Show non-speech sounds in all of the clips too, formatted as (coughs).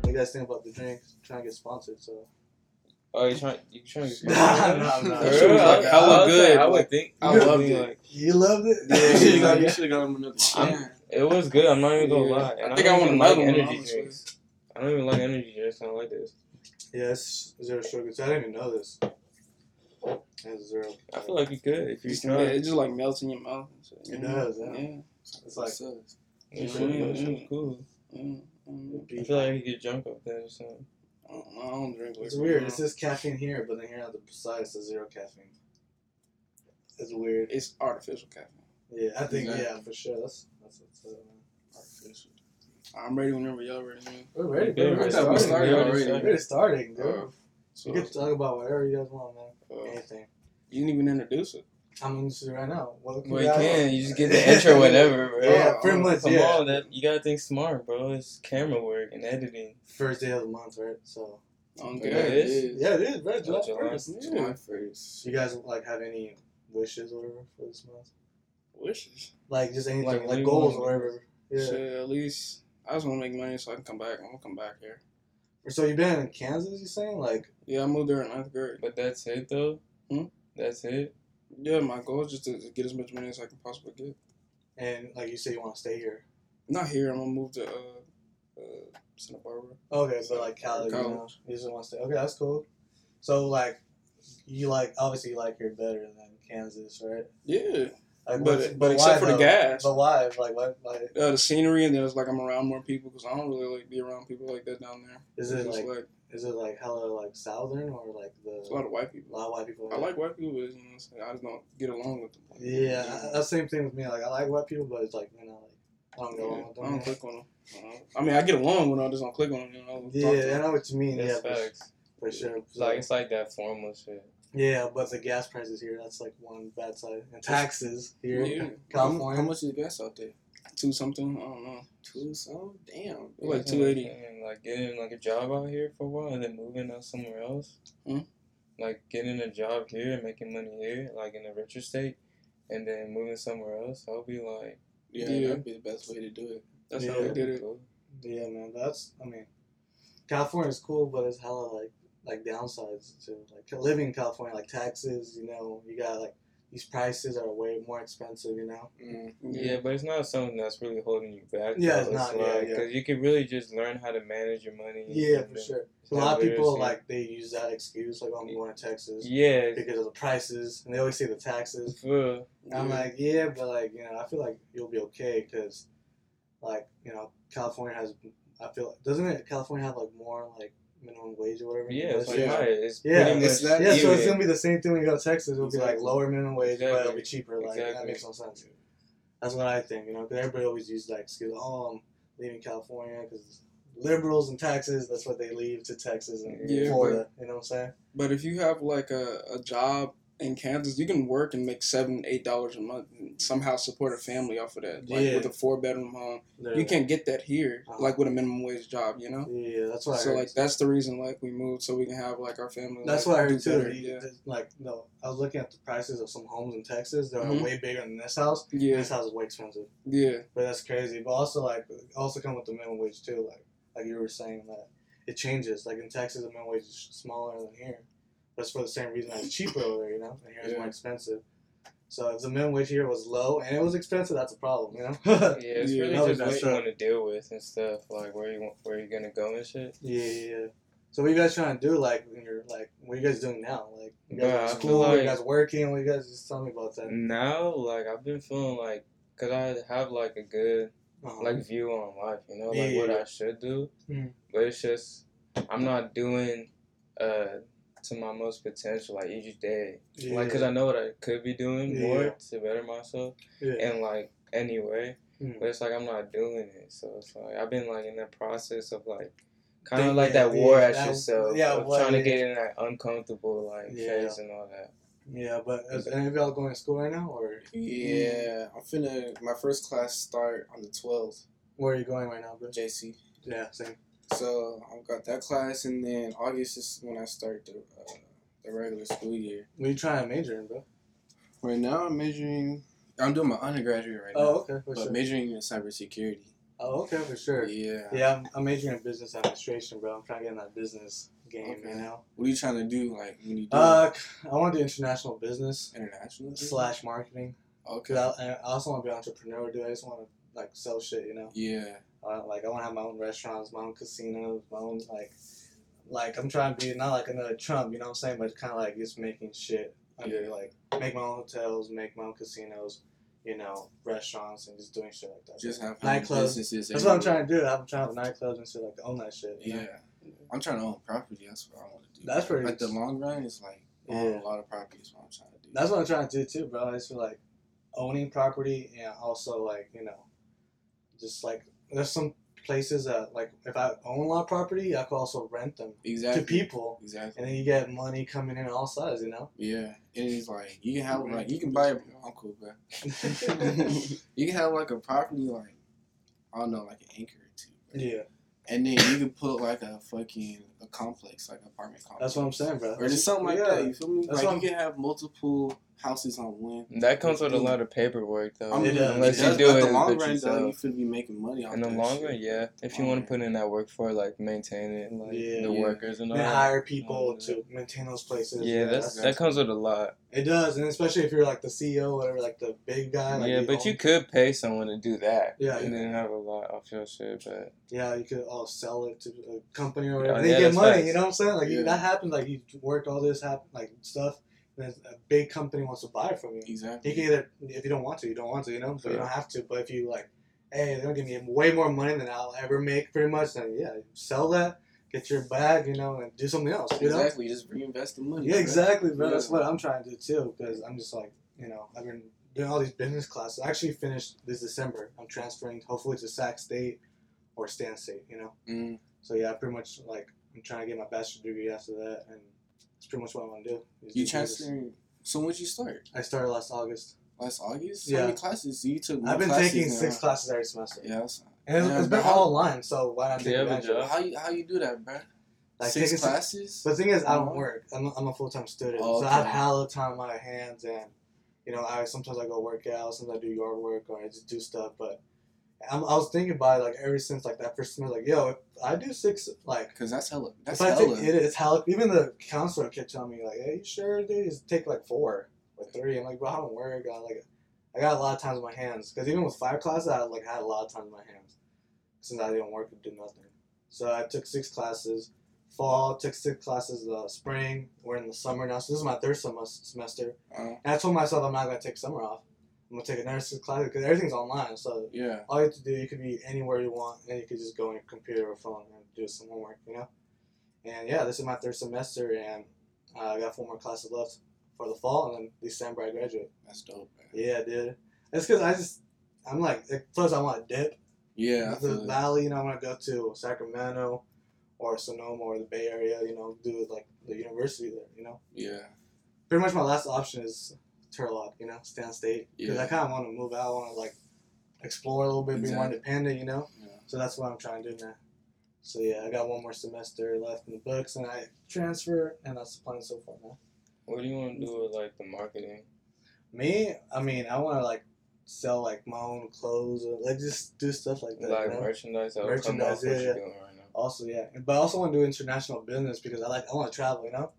What you guys think about the drink? Trying to get sponsored, so. Oh, you trying? You trying to? (laughs) Nah, nah, nah. For That shit like I- hella I would good, I would like, think. I I loved it. like, You loved it? Yeah, you should Yeah. have you should have got him another I'm- It was good. I'm not even gonna Yeah. lie. And I think I don't want even another like one, energy honestly. drinks. I don't even like energy drinks. I don't like this. Yeah, it's zero sugar. So I didn't even know this. It's zero. I feel like you could if you Yeah, try. it just like melts in your mouth. and shit, you It know? does, yeah. Yeah. It's like It sucks. It Yeah, should- yeah, it should yeah. be cool. Mm, mm. I feel like you could get drunk off that or something. I don't I don't drink It's weird. no. It says caffeine here, but then here on the side it says zero caffeine. It's weird. It's artificial caffeine. Yeah, I think Exactly. yeah for sure. That's that's what's uh, Artificial. I'm ready whenever y'all ready, man. We're ready. Yeah, We're we're starting. started We're already. We're starting, dude. Uh, So, you can talk about whatever you guys want, man. Uh, Anything. you didn't even introduce it. I'm it right now. Welcome, Well, you guys. can. You just get the intro (laughs) whenever, bro. Yeah, pretty much. Come yeah. on, that you gotta think smart, bro. It's camera work and editing. First day of the month, right? So Yeah, it is. yeah, it is, bro. July July. first. July first. You guys like have any wishes or whatever for this month? Wishes. Like just anything, Like, like, goals or whatever. Yeah. Shit, at least I just want to make money so I can come back. I'm gonna come back here. So you've been in Kansas? You saying like? Yeah, I moved there in ninth grade. But that's it, though. Hmm? That's it. Yeah, my goal is just to get as much money as I can possibly get. And like you say, you want to stay here. Not here. I'm gonna move to uh, uh, Santa Barbara. Okay, so like Cali, you, know, College. you just want to stay. Okay, that's cool. So like, you like obviously you like here better than Kansas, right? Yeah, Like, but what's- but except for the though? gas, But why? Like what? Like uh, the scenery, and then it's like I'm around more people because I don't really like be around people like that down there. is it just like, is it like hella like southern or like the it's a lot of white people. a lot of white people? I like white people, but you know, what I'm saying? I just don't get along with them. Yeah, that's the same thing with me. Like I like white people, but it's like you know, like I don't go Yeah, along with I don't click on them. I mean, I get along with them. I just don't click on them. You know. talk Yeah, I know what you mean. That's yeah, facts. for sure. It's like it's like that formal shit. Yeah, but the gas prices here, that's like one bad side. And taxes here, Yeah. California. How much is the gas out there? Two something. I don't know. Two something? Damn. It's like two eighty. two what I'm eighty. saying, Like getting like a job out here for a while and then moving out somewhere else. Hmm? Like getting a job here and making money here, like in a richer state, and then moving somewhere else. I'll be like, Yeah, Yeah. that'd be the best way to do it. That's how Yeah. we did it. Yeah, man. That's I mean, California's cool, but it's hella like like downsides to like living in California. Like taxes, you know, you got like these prices are way more expensive. You know. Mm. Yeah, but it's not something that's really holding you back. Yeah, it's not, yeah, like, yeah. Cause you can really just learn how to manage your money. Yeah, for sure. So a lot of people literacy. like they use that excuse, like, "Oh, I'm going to Texas Yeah, because of the prices," and they always say the taxes. for I'm like, yeah, but like, you know, I feel like you'll be okay because, like, you know, California has. I feel doesn't it? California have like more like minimum wage or whatever. yeah, it's like Yeah. high. It's Yeah, much it's that- Yeah, so it's gonna be the same thing when you go to Texas. It'll be like lower minimum wage, but it'll be cheaper. Like that makes no sense. That's what I think. You know, because everybody always uses that excuse. Oh, I'm leaving California because liberals and taxes. That's what they leave to Texas and Yeah, Florida. You know what I'm saying? But if you have like a, a job in Kansas, you can work and make seven, eight dollars a month and somehow support a family off of that. Like Yeah. with a four bedroom home. Yeah. You can't get that here, Uh-huh. like with a minimum wage job, you know? Yeah, that's I So like that's the reason like we moved so we can have like our family. That's like, what I heard too. better, Yeah. Like no, I was looking at the prices of some homes in Texas. They're Mhm. way bigger than this house. Yeah. This house is way expensive, Yeah. but that's crazy. But also like also come with the minimum wage too. Like like you were saying that it changes. Like in Texas, the minimum wage is smaller than here, but it's for the same reason. It's cheaper over there, you know, and here it's more expensive. So if the minimum wage here was low and it was expensive, that's a problem, you know. Yeah, it's (laughs) really that just what you want to deal with and stuff. Like where you want, where you're gonna go and shit. yeah, yeah, yeah. So what you guys trying to do? Like when you're like, what are you guys doing now? Like you guys Bruh, I feel school? like- you guys working? What you guys just tell me about that? Now, like I've been feeling like, cause I have like a good Uh-huh. like view on life, you know, like what Yeah. I should do. Mhm. But it's just I'm not doing uh to my most potential like each day. yeah. Like, cause I know what I could be doing Yeah. more to better myself, yeah. and like anyway. Mhm. But it's like I'm not doing it, so it's like I've been like in the process of like kind of like that yeah, war at that- yourself, yeah, of well, trying to get in that uncomfortable like Yeah. phase and all that. Yeah, but is any of y'all going to school right now, or Yeah, I'm finna. My first class start on the 12th, where are you going right now, bro? JC. Yeah, same. So I've got that class, and then August is when I start the uh, the regular school year. What are you trying to major in, bro? Right now, I'm majoring I'm doing my undergraduate right Oh, now, Oh, okay, for but sure. majoring in cybersecurity. Oh, okay, for sure. Yeah. Yeah, I'm, I'm majoring in business administration, bro. I'm trying to get in that business game, Okay. you know. What are you trying to do? Like when you do Uh, I want to do international business international slash marketing. Okay. I, I also want to be an entrepreneur, dude. I just want to like sell shit, you know. Yeah. Uh, like I want to have my own restaurants, my own casinos, my own like, like I'm trying to be not like another Trump, you know what I'm saying, but kind of like just making shit under Yeah. like make my own hotels, make my own casinos, you know, restaurants, and just doing shit like that. Just have Nightclubs. businesses. That's what I'm trying to do. I'm trying to have nightclubs and shit like own that shit. Yeah. know? I'm trying to own property. That's what I want to do. That's pretty- Like the long run is like own Yeah. a lot of property is what I'm trying to do. That's what I'm trying to do too, bro. I just feel like owning property and also like you know, just like there's some places that like if I own a lot of property, I could also rent them exactly. to people, Exactly. and then you get money coming in all sides, you know. Yeah. And it's like you can have like you can buy. I'm cool, bro. (laughs) (laughs) you can have like a property like I don't know like an acre or two. bro. yeah, And then you can put like a fucking a complex, like apartment complex. that's what I'm saying, bro. Or just something like Yeah. that. You feel me? That's like what you can have multiple houses on one. That comes with a lot of paperwork, though. I mean, It does. Unless you do but it the long but run, though, you yourself. should be making money off In the that long shit. run, yeah. If you Long want to put in that work for like maintain it, like Yeah. the Yeah. workers and all And that. hire people Yeah. to maintain those places. Yeah, that's that comes with a lot. it does, and especially if you're like the CEO, or whatever, like the big guy. Like yeah, but own- you could pay someone to do that. Yeah, and yeah. then have a lot off your shit. But Yeah, you could all sell it to a company or oh, Yeah, whatever. they yeah, get money, facts. you know what I'm saying? Like you- that happens. Like you work all this happen, like stuff. A big company wants to buy from you. Exactly. You can either, if you don't want to, you don't want to, you know. But you don't have to. But if you like, hey, they're gonna give me way more money than I'll ever make, pretty much. Then yeah, sell that, get your bag, you know, and do something else. You know. Exactly. Just reinvest the money. Yeah, bro. exactly, bro. That's what I'm trying to do too. Because I'm just like, you know, I've been doing all these business classes. I actually finished this December. I'm transferring, hopefully, to Sac State or Stan State. You know. Mm. So yeah, pretty much like I'm trying to get my bachelor's degree after that, and that's pretty much what I want to do. You do business. transferring. So when did you start? I started last August. Last August. Yeah. How many classes? So you took. I've been classes taking than six classes every semester, Yeah. That's, and it's, Yeah, it's been but all online. So why not Do take you have a advantage of it? how you how you do that, bro? Like six taking six- classes. But the thing is, I don't Uh-huh. work. I'm a, I'm a full time student, Oh, so I have okay. hella time on my hands, and you know, I sometimes I go work out, sometimes I do yard work, or I just do stuff. But I'm, I was thinking about it, like ever since like that first semester, like yo, if I do six, like Cause that's hella. That's if I hella. take it, it's hella. Even the counselor kept telling me like, hey, you sure, dude? Just take like four or three. I'm like, bro, I don't work. I like, I got a lot of times in my hands because even with five classes, I like had a lot of time in my hands since I didn't work and did nothing. So I took six classes. Fall took six classes. Uh, spring. We're in the summer now, so this is my third sem- semester. Uh, And I told myself I'm not gonna take summer off. I'm gonna take another six classes because everything's online. So yeah. all you have to do, you could be anywhere you want, and you could just go on your computer or phone and do some homework, you know. And yeah, this is my third semester, and uh, I got four more classes left for the fall, and then December I graduate. That's dope. Man. Yeah, dude. It's because I just, I'm like, plus I want to dip Yeah. The valley. You know, I want to go to Sacramento or Sonoma or the Bay Area. You know, do like the university there. You know, Yeah. pretty much my last option is Turlock. You know, Stan State because Yeah. I kind of want to move out. I want to like explore a little bit, be more Exactly. independent. You know. Yeah. So that's what I'm trying to do now. So yeah, I got one more semester left in the books, and I transfer, and that's the plan so far, man. what do you want to do with like the marketing? Me, I mean, I want to like sell like my own clothes, or like just do stuff like that. like you know? merchandise Merchandise, yeah, yeah. right now. Also, yeah, but I also want to do international business because I like I want to travel, you know.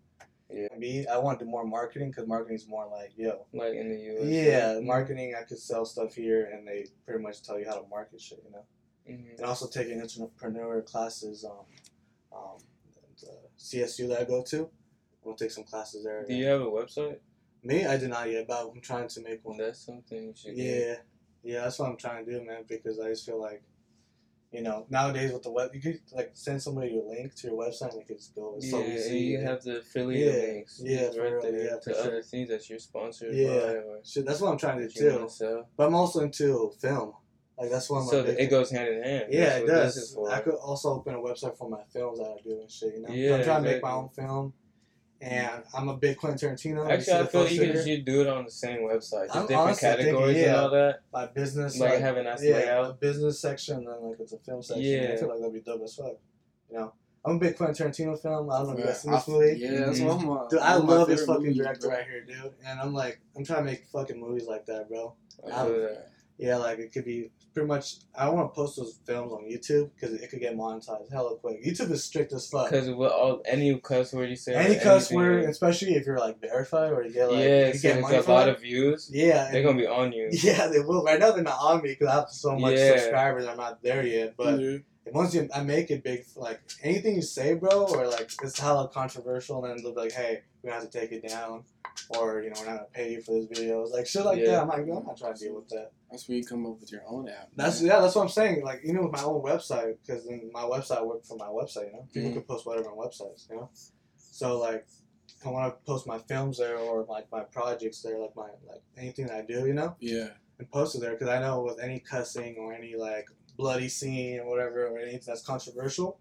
Yeah. Me, I want to do more marketing because marketing is more like yo. Like in the U.S. Yeah, marketing. I could sell stuff here, and they pretty much tell you how to market shit, you know. hmm and also taking entrepreneur classes. Um, um, the CSU that I go to, I'm gonna take some classes there. Do you have a website? Me, I did not yet, but I'm trying to make one. That's something you should. get. Yeah, yeah, that's what I'm trying to do, man. Because I just feel like, you know, nowadays with the web, you could like send somebody your link to your website and they could just go. It's so Yeah, easy. you have the affiliate Yeah, links. yeah, right real, there yeah, to sure. other things that you're sponsored Yeah. by Shit, that's what I'm trying to do too. want to sell. But I'm also into film. Like that's one of my. So it goes hand in hand. Yeah, That's it what this is does. I could also open a website for my films that I do and shit. You know, Yeah, I'm trying to make my own film, and I'm a big Quentin Tarantino. Actually, I feel like you could shooter. just do it on the same website, just I'm different honestly thinking, categories and yeah. all that. my business, Like like, have a nice yeah, a layout. business section, and then like it's a film section. Yeah, I feel like that'd be dope as fuck. You know, I'm a big Quentin Tarantino film. I don't know if you guys seen this movie. Yeah, that's Mhm. one of my. Dude, I one love this fucking movies, director bro. right here, dude. And I'm like, I'm trying to make fucking movies like that, bro. I feel that. Yeah, like it could be pretty much. I don't want to post those films on YouTube because it could get monetized hella quick. YouTube is strict as fuck. Because with all any cuss word you say, Any cuss anything, word, especially if you're like verified or you get like yeah, you so get it's money a lot it. of views. yeah, They're and- gonna be on you. (laughs) yeah, they will. Right now they're not on me because I have so much Yeah. subscribers. I'm not there yet, but. yeah. Once you I make it big, like anything you say, bro, or like it's hella controversial, then they'll be like, hey, we're gonna have to take it down, or you know, we're not gonna pay you for this video. It's like shit like Yeah. that. I'm like, I'm not trying to deal with that. That's where you come up with your own app. That's man. yeah, that's what I'm saying. Like even with my own website, because then my website worked for my website. You know, people Mhm. can post whatever on websites. You know, so like. I want to post my films there or like my projects there, like my like anything that I do, you know, Yeah. and post it there because I know with any cussing or any like bloody scene or whatever or anything that's controversial,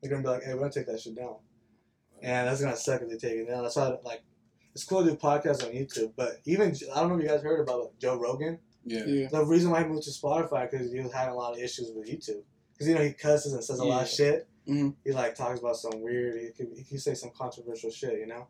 they're gonna be like, "Hey, we're gonna take that shit down," and that's gonna suck if they take it down. That's why like it's cool to do podcasts on YouTube, but even I don't know if you guys heard about like, Joe Rogan. Yeah. Yeah. The reason why he moved to Spotify because he was having a lot of issues with YouTube because you know he cusses and says a lot of Yeah. shit. Mhm. He like talks about some weird. He could he could say some controversial shit, you know.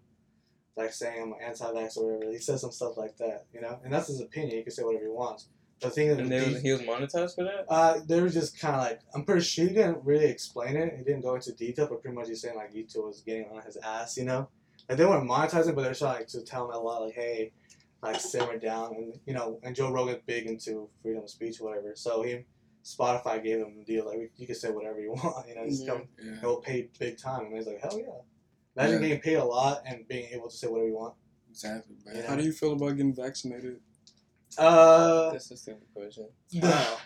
Like saying I'm anti-vax or whatever. He says some stuff like that, you know, and that's his opinion. He can say whatever he wants. The thing And they was, he was monetized for that. uh, they were just kind of like, I'm pretty sure he didn't really explain it. He didn't go into detail, but pretty much he's saying like YouTube was getting on his ass, you know? Like they weren't monetizing, but they're trying like, to tell him a lot, like, hey, like simmer down. And, you know, and Joe Rogan's big into freedom of speech or whatever. So he, Spotify gave him the deal, like, you can say whatever you (laughs) want, you know, just Yeah. come, Yeah. he'll pay big time. And he's like, hell yeah. Imagine Yeah. getting paid a lot and being able to say whatever you want. Exactly, man. Yeah. How do you feel about getting vaccinated? Uh, That's a stupid question. (laughs) no.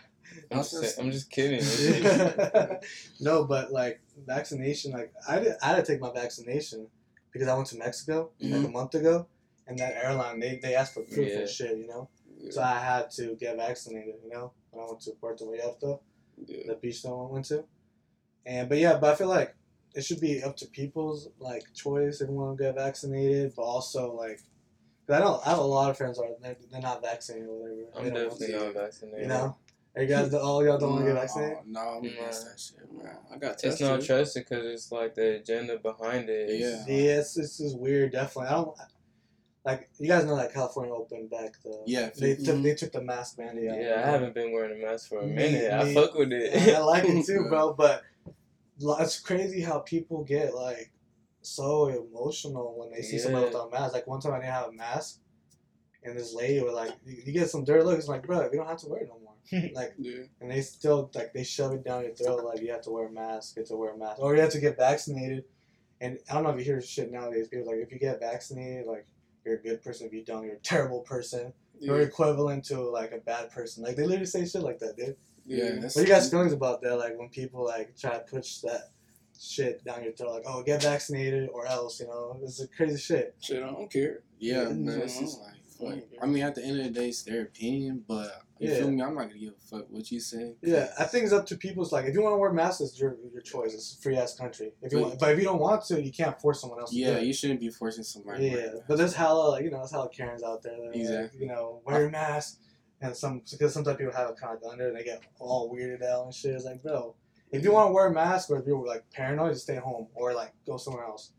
I'm just, That's saying- I'm just kidding. (laughs) (laughs) no, but like vaccination, like I did, I had to take my vaccination because I went to Mexico like a month ago, and that airline they, they asked for proof Yeah. and shit, you know. So I had to get vaccinated, you know, when I went to Puerto Vallarta, Yeah. the beach that I went to, and but yeah, but I feel like it should be up to people's like choice if you want to get vaccinated, but also like. 'Cause I know I have a lot of friends who are they're, they're not vaccinated or whatever. I'm They don't definitely not vaccinated. You know, are you guys all y'all don't want to get No, vaccinated? No, I'm Nah. against that shit, bro. I got tested. It's tested. not trusted because it's like the agenda behind it. Yeah. Yeah, it's, it's just weird. Definitely, I don't like. You guys know that California opened back the. Yeah, they took mhm. they took the mask mandate out. Yeah, I haven't been wearing a mask for a Me- minute. I me- fuck with it. I like it too, (laughs) bro. But it's crazy how people get like so emotional when they see somebody without a mask. Like one time I didn't have a mask, and this lady was like, "You you get some dirt looks." like, bro, you don't have to wear it no more. (laughs) like, Yeah. and they still like they shove it down your throat like you have to wear a mask, you have to wear a mask, or you have to get vaccinated. And I don't know if you hear shit nowadays. People like if you get vaccinated, like you're a good person. If you don't, you're a terrible person. You're equivalent to like a bad person. Like they literally say shit like that, dude. Yeah, Yeah. What are you guys' feelings about that? Like when people like try to push that shit down your throat, like oh get vaccinated or else, you know, it's a crazy shit. Shit, I don't care. Yeah, Yeah. man, it's just like. Mhm. I mean, at the end of the day, it's their opinion, but you Yeah. feel me? I'm not gonna give a fuck what you say. Yeah, I think it's up to people's like if you want to wear masks, it's your your choice. It's a free ass country. If you But- want, but if you don't want to, you can't force someone else. Yeah, you shouldn't be forcing somebody. Yeah, but there's hella like you know there's hella Karens out there. That are, like, you know, wear your mask, and some because sometimes people have a kind of under and they get all weirded out and shit. It's like, bro, if you want to wear a mask or if you're like paranoid, just stay home or like go somewhere else.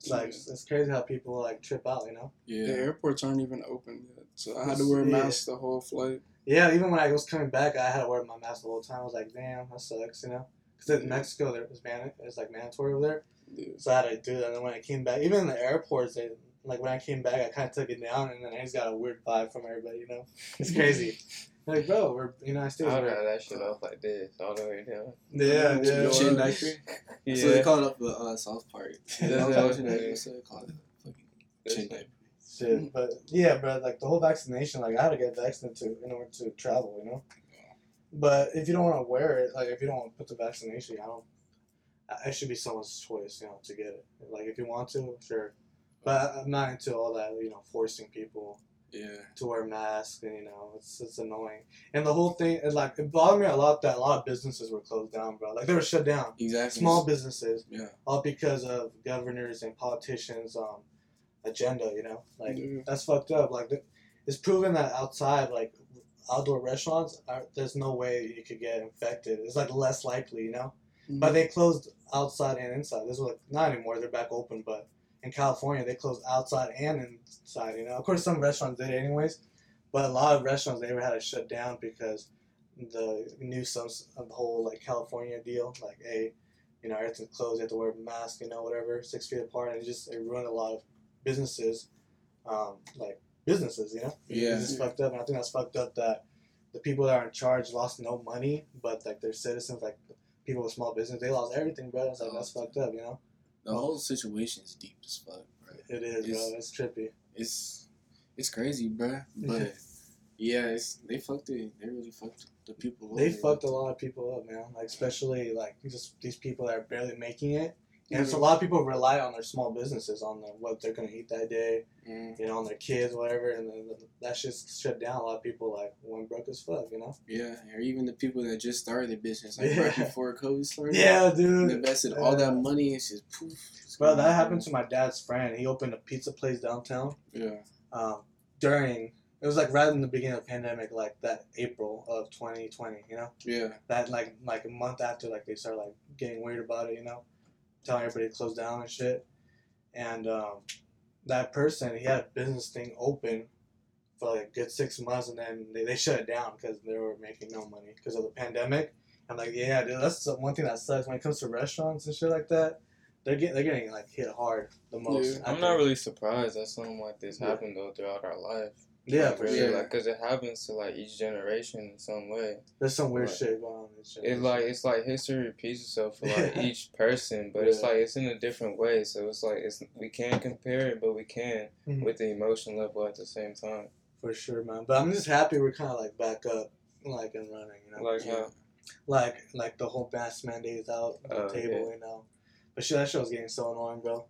It's like Yeah. it's crazy how people like trip out, you know. Yeah, The airports aren't even open yet, so I had to wear a Yeah. mask the whole flight. Yeah, even when I was coming back, I had to wear my mask the whole time. I was like, damn, that sucks, you know. Because in Yeah. Mexico, there was man, it's like mandatory over there. Yeah. So I had to do that. And then when I came back, even in the airports, they like when I came back, I kind of took it down, and then I just got a weird vibe from everybody. You know, it's crazy. (laughs) like, bro, we're United States. I'd we're- have that shit off like this all the way down. Yeah, yeah. Your Chin well. Yeah. So they call it up the uh, South Park. (laughs) Yeah. I was watching that episode. They call it fucking chin diaper. Shit, but yeah, bro, like the whole vaccination, like I had to get vaccinated to in order to travel, you know. But if you don't want to wear it, like if you don't want to put the vaccination, I don't. I- It should be someone's choice, you know, to get it. Like if you want to, sure. But I'm not into all that, you know, forcing people Yeah, to wear masks, and you know, it's it's annoying. And the whole thing, it like it bothered me a lot that a lot of businesses were closed down, bro. Like they were shut down. exactly. Small businesses, Yeah, all because of governors and politicians' um agenda. You know, like Yeah. that's fucked up. Like it's proven that outside, like outdoor restaurants, are, there's no way you could get infected. It's like less likely, you know. But they closed outside and inside. This was like, not anymore. They're back open, but in California they closed outside and inside. You know, of course some restaurants did anyways, but a lot of restaurants they had to shut down because the nuisance of the whole like California deal. Like, hey, you know, everything's closed. You have to wear a mask. You know, whatever, six feet apart, and it just it ruined a lot of businesses, um, like businesses. You know, Yeah. it's just fucked up. And I think that's fucked up that the people that are in charge lost no money, but like their citizens, like people with small business, they lost everything, bro. It's like that's fucked up. You know, The whole situation is deep as fuck, bro. it is, It's- bro. It's trippy. It's it's crazy, bro. But (laughs) yeah, it's they fucked it. They really fucked the people. They fucked a lot of people up, man. Like especially like just these people that are barely making it. And it's a lot of people rely on their small businesses, on the, what they're gonna eat that day, Mm, you know, on their kids, whatever, and then that shit's shut down. A lot of people like went broke as fuck, you know. yeah, or even the people that just started their business, like Yeah. right before COVID started. Yeah, dude. invested all that Yeah. money. It's just poof. it's Bro, that happened to my dad's friend. He opened a pizza place downtown. Yeah. Um, during it was like right in the beginning of the pandemic, like that April of 2020. You know, Yeah. that like like a month after, like they started like getting weird about it. You know, telling everybody to close down and shit. And um, that person, he had a business thing open for like a good six months, and then they, they shut it down because they were making no money because of the pandemic. I'm like, yeah, dude, that's the one thing that sucks when it comes to restaurants and shit like that. They're getting they're getting like hit hard the most. I I'm not really surprised that something like this Yeah. happened though throughout our life. Yeah, like, really, sure. like, cause it happens to like each generation in some way. There's some weird Right. shit going on. this It's like it's like history repeats itself for like Yeah. (laughs) each person, but it's like it's in a different way. So it's like it's we can't compare it, but we can Mhm. with the emotion level at the same time. for sure, man. But I'm just happy we're kind of like back up, like and running. You know, Like Yeah. like like the whole mask mandate is out on the Oh, table. yeah. You know, but shit, that show's getting so annoying, bro.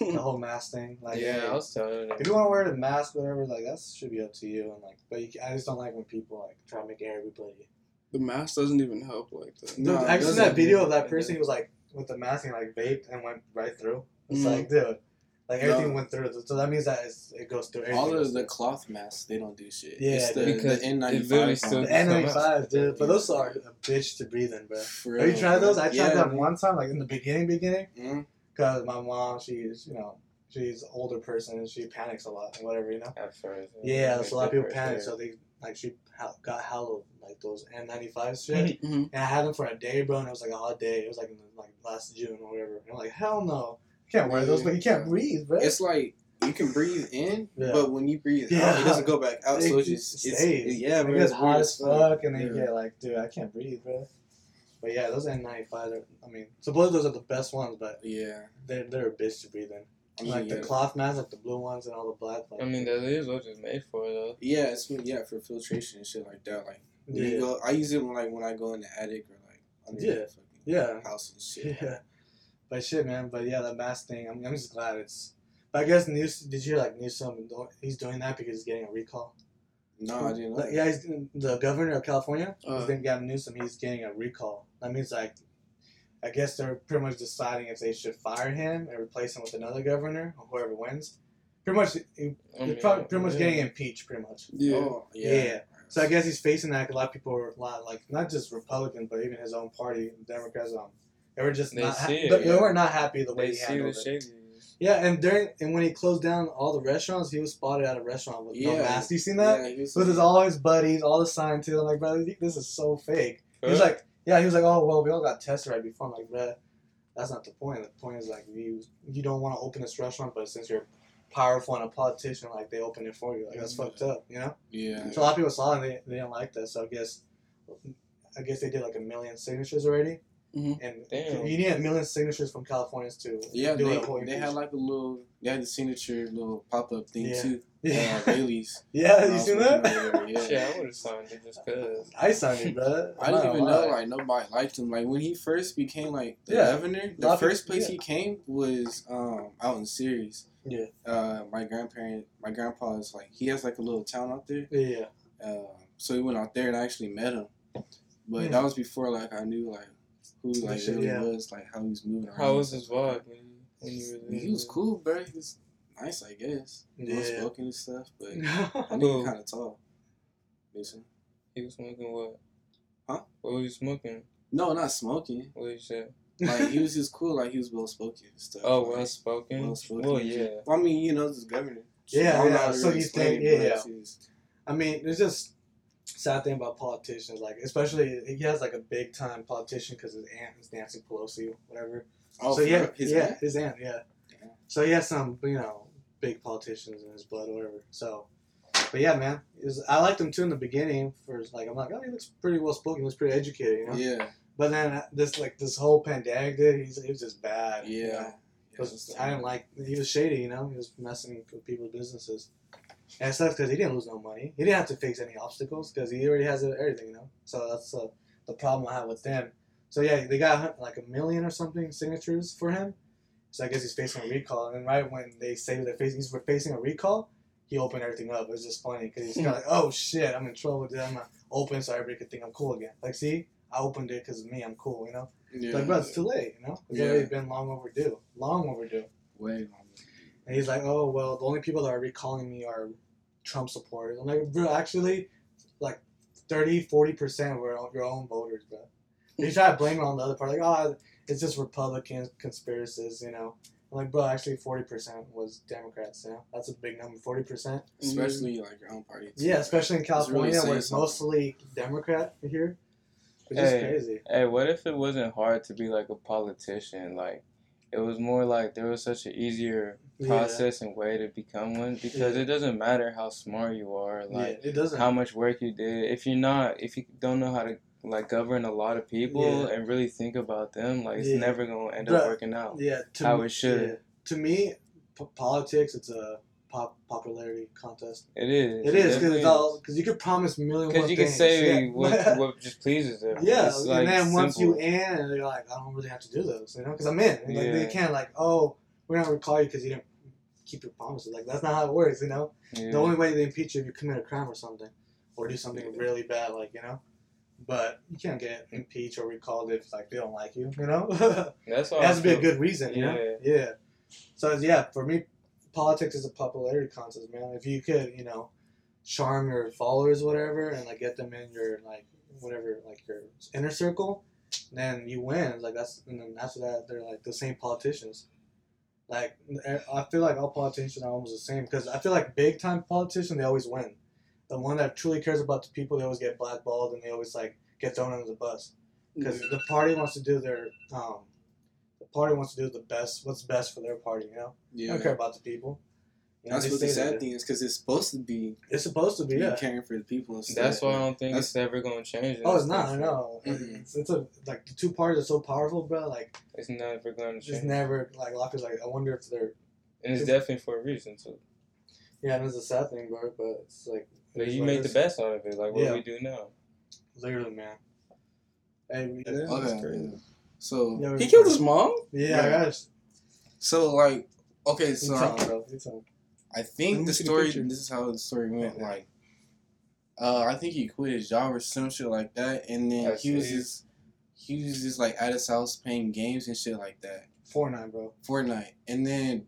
the whole mask thing. Like, yeah, hey, I was telling you. if you want to wear the mask, whatever, like that should be up to you. And like, but you, I just don't like when people like try to make everybody. The mask doesn't even help like that. Dude, No, I it seen that video of that person. He was like with the mask and like vaped and went right through. It's Mhm. like, dude, like everything No. went through. So that means that it's, it goes through. everything All of the cloth masks, they don't do shit. Yeah, it's the, because the N95. literally still- The. N95, dude. But those are a bitch to breathe in, bro. For Have you real, tried bro. those? I tried yeah, them one time, like in the beginning, beginning, because my mom, she's, you know, she's an older person and she panics a lot and whatever, you know. At first, Yeah, like, so a lot of people panic, yeah. so they like she got hallowed like those N95 (laughs) shit, Mhm. and I had them for a day, bro, and it was like a hot day. It was like in the, like last June or whatever. And I'm like, hell no, you can't wear those, but you can't breathe, bro. It's like you can breathe in, Yeah. but when you breathe out, it doesn't go back out. It so it's just just it's, stays. yeah, it gets it's hot as fuck, and then you get like, dude, I can't breathe, bro. But yeah, those N95s are. I mean, supposedly those are the best ones, but Yeah, they're they're a bitch to breathe in. I mean, Like yeah. the cloth masks, like the blue ones and all the black. Like, I mean, that is what it's made for, though. Yeah, it's yeah for filtration and shit like that. Like when you yeah, go, I use it when like when I go in the attic or like under Yeah. the fucking yeah. house and shit. (laughs) Yeah, but shit, man. But yeah, the mask thing. I'm, I'm just glad it's. But I guess News. Did you hear like Newsom? do- He's doing that because he's getting a recall. No, I didn't. Know Like, yeah, he's the governor of California. Uh. he's been Gavin Newsom. He's getting a recall. That means like, I guess they're pretty much deciding if they should fire him and replace him with another governor or whoever wins. Pretty much, he, I he's mean, probably pretty much yeah. getting impeached. Pretty much. Yeah. Oh, yeah. Yeah. So I guess he's facing that. 'cause A lot of people are a lot like not just Republican, but even his own party, Democrats. Um, they were just They not. Ha- it, they, yeah. were not happy the way They he handled it. shadies. Yeah, and during and when he closed down all the restaurants, he was spotted at a restaurant with no mask. You seen that? Yeah, With his all his buddies, all the signs too. I'm like, bro, this is so fake. He was like, yeah, he was like, oh well, we all got tested right before. I'm like, bro, that's not the point. The point is like you you don't want to open this restaurant, but since you're powerful and a politician, like they open it for you. Like that's Yeah. fucked up, you know. yeah. So a lot of people saw it and they, they didn't like that. So I guess I guess they did like a million signatures already. Mhm. And Damn. you need a million signatures from Californians too. Yeah, they, a they had like a little, they had the signature little pop up thing Yeah. too. (laughs) yeah, Uh, Bailey's. yeah. You seen that? over there, yeah. Shit, I would have signed it just cause. I signed it, bro. (laughs) I didn't even know like nobody liked him. Like when he first became like the Yeah. governor, lot the of first place yeah. he came was um out in Ceres. Yeah. Uh, my grandparent, my grandpa is like he has like a little town out there. Yeah, Uh, so we went out there and I actually met him. But Hmm. that was before like I knew like who like shit, really yeah. was, like how he was moving around. How was his vibe when you, when you were? He was cool, bro. He was nice, I guess. Yeah. Well spoken and stuff, but (laughs) I yeah. think kind of tall. Listen. He was smoking what? Huh? What was he smoking? No, not smoking. What you say? Like he was (laughs) just cool. Like he was well spoken and stuff. Oh, Like, well spoken. well-spoken. Well, yeah. Well, I mean, you know, this governor. Yeah, I don't know yeah, how so you think- yeah, yeah. I mean, it's just sad thing about politicians, like especially he has like a big time politician because his aunt is Nancy Pelosi, whatever. Oh, so yeah. His yeah, aunt? his aunt, yeah. Damn. So he has some, you know, big politicians in his blood, or whatever. So, but yeah, man, was, I liked him too in the beginning. For like, I'm like, oh, he looks pretty well spoken, he looks pretty educated, you know. Yeah, But then uh, this like this whole pandemic, dude, he's he was just bad. you yeah. know? 'Cause I didn't like he was shady, you know. He was messing with people's businesses, and it sucks because he didn't lose no money. He didn't have to fix any obstacles because he already has everything, you know. So that's uh, the problem I have with them. So yeah, they got like a million or something signatures for him. So I guess he's facing a recall, and then right when they say they're facing he's facing a recall, he opened everything up. It was just funny because he's kind of like, oh shit, I'm in trouble. I'm gonna open so everybody could think I'm cool again. Like, see, I opened it because of me. I'm cool, you know. Yeah. Like, bro, it's too late, you know. It's Yeah. already been long overdue, long overdue. Way longer. And he's like, oh, well, the only people that are recalling me are Trump supporters. I'm like, bro, actually, like 30, 40% were your own voters, bro. You try to blame it on the other part, like, oh, it's just Republican conspiracies, you know. I'm like, bro, actually, 40% was Democrats, you know. That's a big number, 40%. Mm-hmm. Especially like your own party. too, Yeah, right? especially in It's really California saying where it's something. mostly Democrat here. Which is Hey. crazy. Hey, what if it wasn't hard to be like a politician? Like, it was more like there was such an easier Yeah. process and way to become one because Yeah. it doesn't matter how smart you are, like yeah, it doesn't. how much work you did. If you're not, if you don't know how to like govern a lot of people Yeah. and really think about them, like it's Yeah. never gonna end up working out. yeah, to how me- it should. yeah. To me, p- politics, it's a pop popularity contest. It is. It is because it's all because you could promise million. Because you can things. say yeah. what (laughs) what just pleases them. yeah, It's, like, and then once you simple. in, they're like, I don't really have to do those, you know, because I'm in. And, like, they can't like, oh, we're not gonna recall you because you didn't keep your promises. Like that's not how it works, you know. Yeah. The only way they impeach you if you commit a crime or something, or do something Yeah. really bad, like you know. But you can't get impeached or recalled if like they don't like you, you know. (laughs) That's all. It has to be a good reason, you know? Yeah. Yeah. So yeah, for me, politics is a popularity contest, man. If you could, you know, charm your followers, whatever, and like get them in your like whatever, like your inner circle, then you win. Like that's and then after that, they're like the same politicians. Like I feel like all politicians are almost the same because I feel like big time politicians they always win. The one that truly cares about the people, they always get blackballed and they always like get thrown under the bus because the party wants to do their um, the party wants to do the best, what's best for their party. You know, they Yeah. don't care about the people. You know, That's what the say sad that. thing is because it's supposed to be It's supposed to be, be yeah. caring for the people. Instead. That's why I don't think That's- it's ever gonna change. in Oh, it's not. I country. know. Mhm. It's, it's a like the two parties are so powerful, bro. Like It's never gonna change. just never like Locker's like I wonder if they're and it's definitely for a reason too. yeah. And it's a sad thing, bro. But it's like But you like make the best out of it. Like what Yeah. we do now. Literally, man. Hey, we, Yeah. Okay. Crazy. So yeah, He killed his mom. Yeah, I Yeah. got so like okay, so tell him, bro. You tell him. I think the the story. picture. this is how the story went. Like, uh, I think he quit his job or some shit like that, and then I he was see. just he was just like at his house playing games and shit like that, Fortnite, bro. Fortnite, and then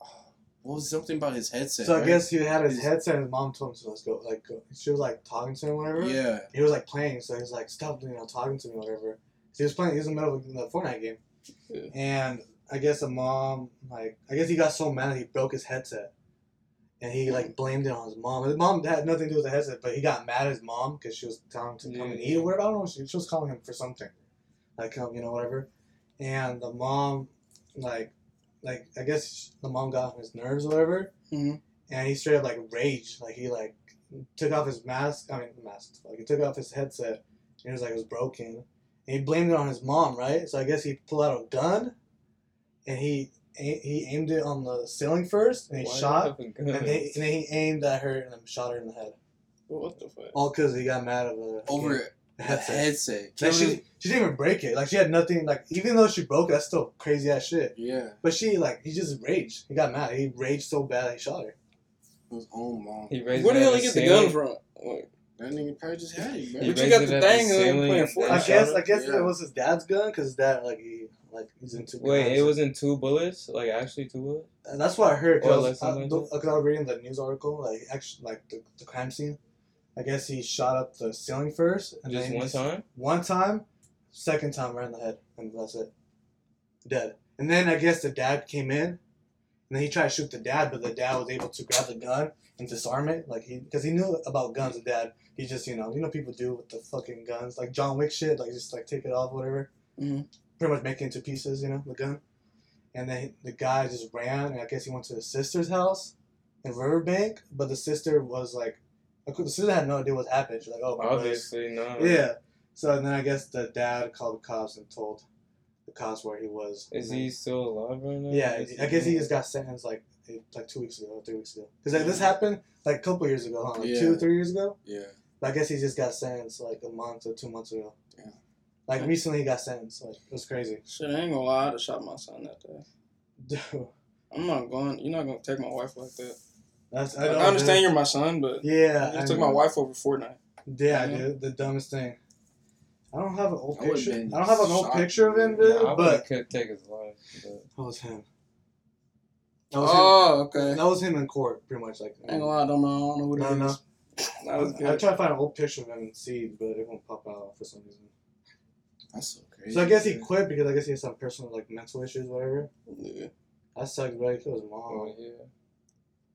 (sighs) what was something about his headset? So I right? guess he had his headset, and his mom told him to let's go. Like go. she was like talking to him, or whatever. yeah, He was like playing, so he was like, "Stop, you know, talking to me, or whatever." So he was playing. He was in the middle of the Fortnite game, Yeah. and I guess the mom, like, I guess he got so mad he broke his headset, and he like blamed it on his mom. His mom had nothing to do with the headset, but he got mad at his mom because she was telling him to come and Yeah. eat or whatever. I don't know. She, she was calling him for something, like, you know, whatever. And the mom, like, like I guess the mom got on his nerves or whatever, Mhm. and he straight up like raged, like he like took off his mask. I mean, mask. Like he took off his headset. And it was like it was broken, and he blamed it on his mom, right? So I guess he pulled out a gun, and he he aimed it on the ceiling first, and he Why shot, have a gun? and, they, and then he aimed at her and shot her in the head. What the fuck? All because he got mad at the over the the headset. headset. Like, she, she didn't even break it. Like she had nothing. Like even though she broke it, that's still crazy ass shit. yeah, But she like he just raged. He got mad. He raged so bad he shot her. his own mom. He raised Where the hell at he get the gun from? Like, That nigga probably just had it, bro. He But you got the thing and playing. I guess. I guess Yeah. it was his dad's gun because his dad like he like he's into. Wait, guns. it was in two bullets? Like actually two bullets? And that's what I heard. Or Cause, less I, than because? I was reading the news article, like actually, like the, the crime scene. I guess he shot up the ceiling first, and Just then one time? One time, Second time right in the head, and that's it. Dead. And then I guess the dad came in, and then he tried to shoot the dad, but the dad was able to grab the gun and disarm it, like he, because he knew about guns. The dad, he just you know, you know, people do with the fucking guns, like John Wick shit, like just like take it off, whatever. Mhm. Pretty much make it into pieces, you know, the gun. And then the guy just ran, and I guess he went to his sister's house in Riverbank, but the sister was like, the sister had no idea what happened. She's like, oh my brother's Obviously, no. yeah. So then I guess the dad called the cops and told the cops where he was. Is And he still alive right now? Yeah, Is I guess he just got sentenced like like two weeks ago, three weeks ago. Because like, this happened like a couple years ago, huh? Like two, Yeah. three years ago. Yeah. But I guess he just got sentenced like a month or two months ago. Yeah. Like recently, he got sentenced. Like it was crazy. Shit, I ain't gonna lie. I'd have shot my son that day. Dude, I'm not going. You're not gonna take my wife like that. that's I, Like, I understand dude. you're my son, but Yeah, you I took know. my wife over Fortnite. Yeah, Yeah. dude, the dumbest thing. I don't have an old I picture. I don't have an old picture of him, dude. dude. Nah, I but could take his life. But that was him. That was him. Oh, okay. That was him in court, pretty much. Like, I ain't gonna lie. I don't know. I don't know who that No, is. (laughs) That was I good. tried to find an old picture of him and see, but it won't pop out for some reason. That's so crazy. So I guess he quit because I guess he had some personal like mental issues, whatever. Yeah, That sucks, bro. He killed his mom. oh yeah.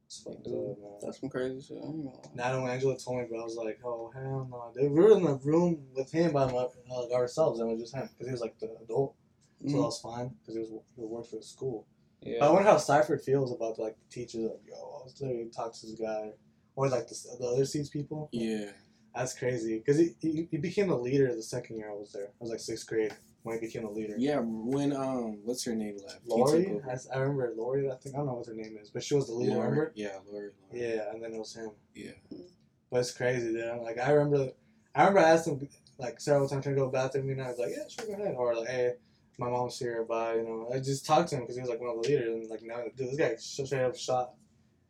It's fucked up, man. that's some crazy shit. I. Now when Angela told me, but I was like, oh hell no. Dude, we were in the room with him by my, uh, like ourselves, and it was just him because he was like the adult, so that Mhm. was fine because he was he worked for the school. Yeah. But I wonder how Cypher feels about like the teachers. Like, yo, I was literally talking to this guy, or like the, the other seats people. Yeah. That's crazy because he, he he became the leader the second year I was there. I was like sixth grade when he became a leader. Yeah. When um, what's her name left? Lori. I, I remember Lori. I think I don't know what her name is, but she was the leader. Lori- Remember? Yeah, Lori. Lori. Yeah, and then it was him. Yeah. But it's crazy, dude. Like I remember, I remember I asked him like several times, "Can I go to the bathroom?" And I was like, "Yeah, sure, go ahead." Or like, "Hey, my mom's here, bye." You know, I just talked to him because he was like one of the leaders, and like now, dude, this guy straight up shot,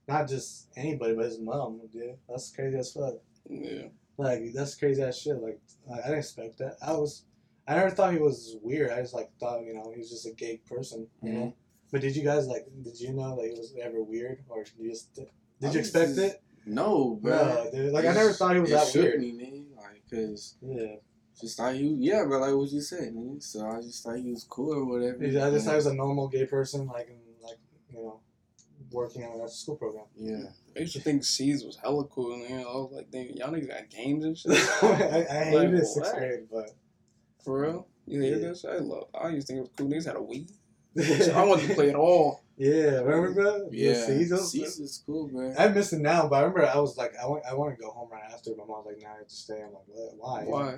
not just anybody, but his mom, dude. That's crazy as fuck. Yeah. Like that's crazy ass shit. Like I I didn't expect that. I was, I never thought he was weird. I just like thought you know he was just a gay person. You know. Mm-hmm. But did you guys like? Did you know that he was ever weird, or did you just did I you expect just- it? No, bro. No. Like I never thought he was that weird. me, man. Like, cause Yeah. just thought you, yeah, but like what you said, man. So I just thought he was cool or whatever. I just thought he was a normal gay person, like in, like you know, working on a school program. Yeah. I used to think C's was hella cool, and you know, I was like, thinking, y'all niggas got games and shit. (laughs) I, I hated Like, it sixth grade, but For real? You hear Yeah. this? I love. I used to think it was cool. Niggas had a Wii. (laughs) I wanted to play it all. yeah, remember bro? Yeah. See, those- C's is cool, man. I miss it now, but I remember I was like, I want, I want to go home right after. My mom was like, "Nah, I have to stay." I'm like, "What? Why?" Why?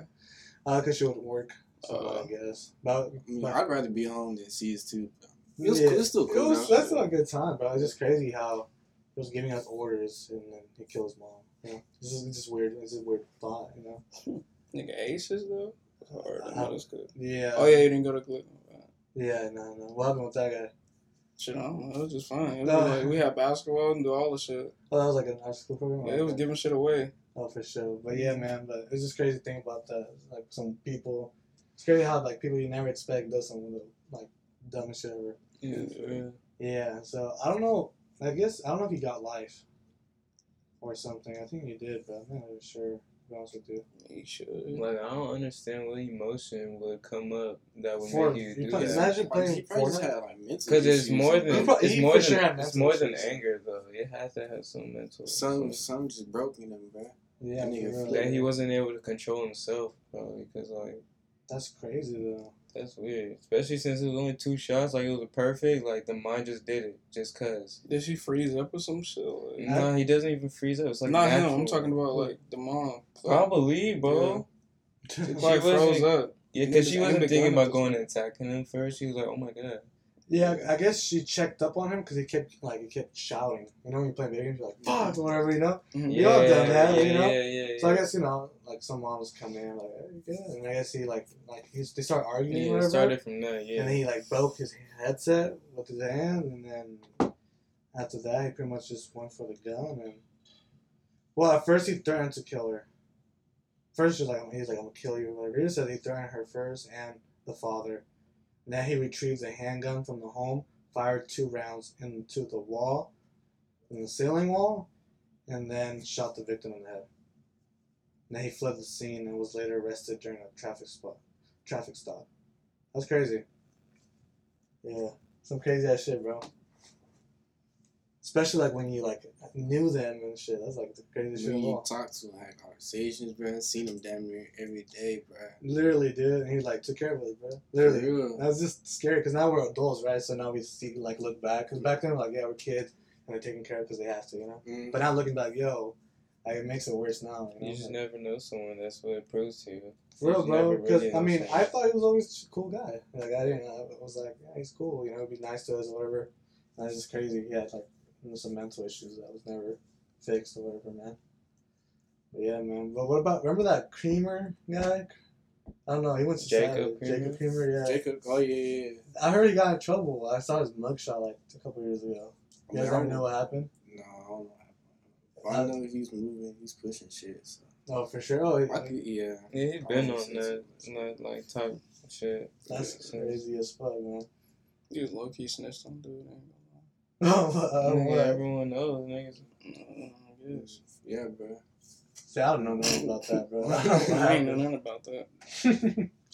Uh, cause she wouldn't work. So Uh. I guess. But, I mean, but I'd rather be home than C's too. It was yeah. cool. It's still It cool. was, though. that's still a good time, but it's just crazy how he was giving us orders and then he kills mom. You know, it's just, it's just weird. It's just a weird thought. You know. (laughs) Nigga aces though. It's hard. I know uh, that's good. Yeah. Oh yeah, you didn't go to Glick. Yeah. No. No. What happened with that guy? Shit, I don't know. It was just fun. It was No. like, we had basketball and do all the shit. Oh, that was like a high school program. Yeah, it was giving shit away. Oh, for sure. But yeah, man. But it's just crazy thing about that. Like some people, it's crazy how like people you never expect does some of the like dumbest shit ever. Yeah. Yeah. So I don't know. I guess I don't know if he got life or something. I think he did, but I'm not really sure. To be honest with you. You should. Like I don't understand what emotion would come up that would For- make you you do that. imagine playing he probably just Fortnite. had like mental Because it's more than (laughs) He pro- it's more than sure it's more than anger though. It has to have some mental. some some- some just broken him, bro. Yeah. That nigga for real. that he wasn't able to control himself, probably. Because like That's crazy though. That's weird, especially since it was only two shots. Like it was perfect. Like the mind just did it, just cause. Did she freeze up or some shit? Like, Nah, he doesn't even freeze up. It's like not him. I'm talking about like the mom. Probably, bro. She She probably froze up. Yeah, because she wasn't thinking about going and attacking him first. She was like, "Oh my god." Yeah, I guess she checked up on him because he kept like he kept shouting. You know, when you play video games, you're like "fuck" or whatever. You know. Mhm. You all done that, yeah, you know? Yeah, yeah, yeah. So I guess you know, like some moms come in like, hey, good? and I guess he like like he's they start arguing. yeah, whatever, started from there. Yeah. And then he like broke his headset with his hand, and then after that, he pretty much just went for the gun. And well, at first he threatened to kill her. First, she was like, he's like, I'm gonna kill you. or Whatever. He said he threatened her first and the father. Then he retrieves a handgun from the home, fired two rounds into the wall, in the ceiling wall, and then shot the victim in the head. Then he fled the scene and was later arrested during a traffic spot. traffic stop. That's crazy. Yeah, some crazy ass shit, bro. Especially like when you like knew them and shit. That's like the craziest shit When of you all. talk to had conversations, bro. Seen them damn near every day, bro. Literally, dude, and he like took care of us, bro. For Literally. real. That's just scary because now we're adults, right? So now we see like look back because back then like yeah we're kids and they're taking care of because they have to, you know. Mm. But now looking back, yo, like it makes it worse now. You, know? You just never know someone. That's what it proves to you. For real, bro. Because really I mean, know I thought he was always a cool guy. Like I didn't. Know. I was like, yeah, he's cool. You know, he'd be nice to us or whatever. And it's just crazy. Yeah, had like you know, some mental issues that was never fixed or whatever, man. But yeah, man. But what about remember that Creamer guy? I don't know. He went to Jacob Creamer? Jacob Creamer. Yeah. Jacob, oh yeah, yeah. yeah. I heard he got in trouble. I saw his mugshot like a couple years ago. You guys I ever know what happened? No, I don't know. what happened. I uh, know he's moving. He's pushing shit. So. Oh, for sure. Oh, I he- could, yeah. Yeah, he I been don't on that, too that like type of shit. that's Yeah. crazy as fuck, man. He was low key snitched on dude. ain't (laughs) Oh, Yeah, uh, what? everyone knows, niggas. gonna lie. Mm, I guess. Yeah, bro. See, I don't know nothing about that, bro. (laughs) I don't know ain't know nothing about that.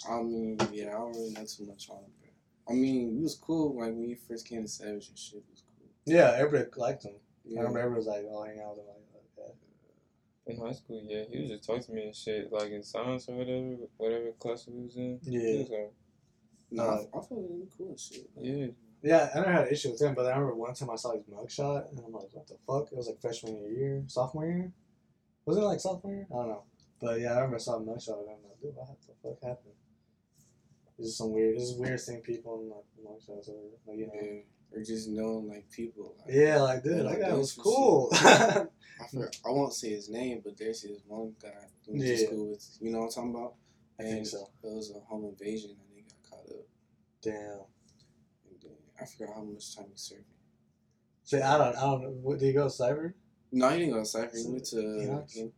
I mean, yeah, I don't really know too much on it, bro. I mean, it was cool. Like when you first came to Savage and shit, he was cool. yeah, everybody liked him. Yeah. I remember everybody was like, oh, hang out with him. Like, okay. In high school, yeah, he was just talking to me and shit, like in science or whatever, whatever class we was in. He Yeah. was like, No, Uh, I, I thought he was cool and shit. yeah. Yeah, I never had an issue with him, but I remember one time I saw his mugshot, and I'm like, what the fuck? It was like freshman year, sophomore year? Wasn't it like sophomore year? I don't know. But yeah, I remember I saw a mugshot, and I'm like, dude, what the fuck happened? It's just some weird, it's just weird seeing people in like mugshots or. Like, you know. Yeah. Or just knowing like people. Like, Yeah, like, dude, Yeah, that like guy was cool. (laughs) I, (laughs) forgot, I won't say his name, but there's this one guy who went to school with. You know what I'm talking about? I think so. It was a home invasion, and he got caught up. Damn. And I forgot how much time he served. See, I don't, I don't know. What, did he go to cyber? No, he didn't go to Cypher. He went to Enox? En-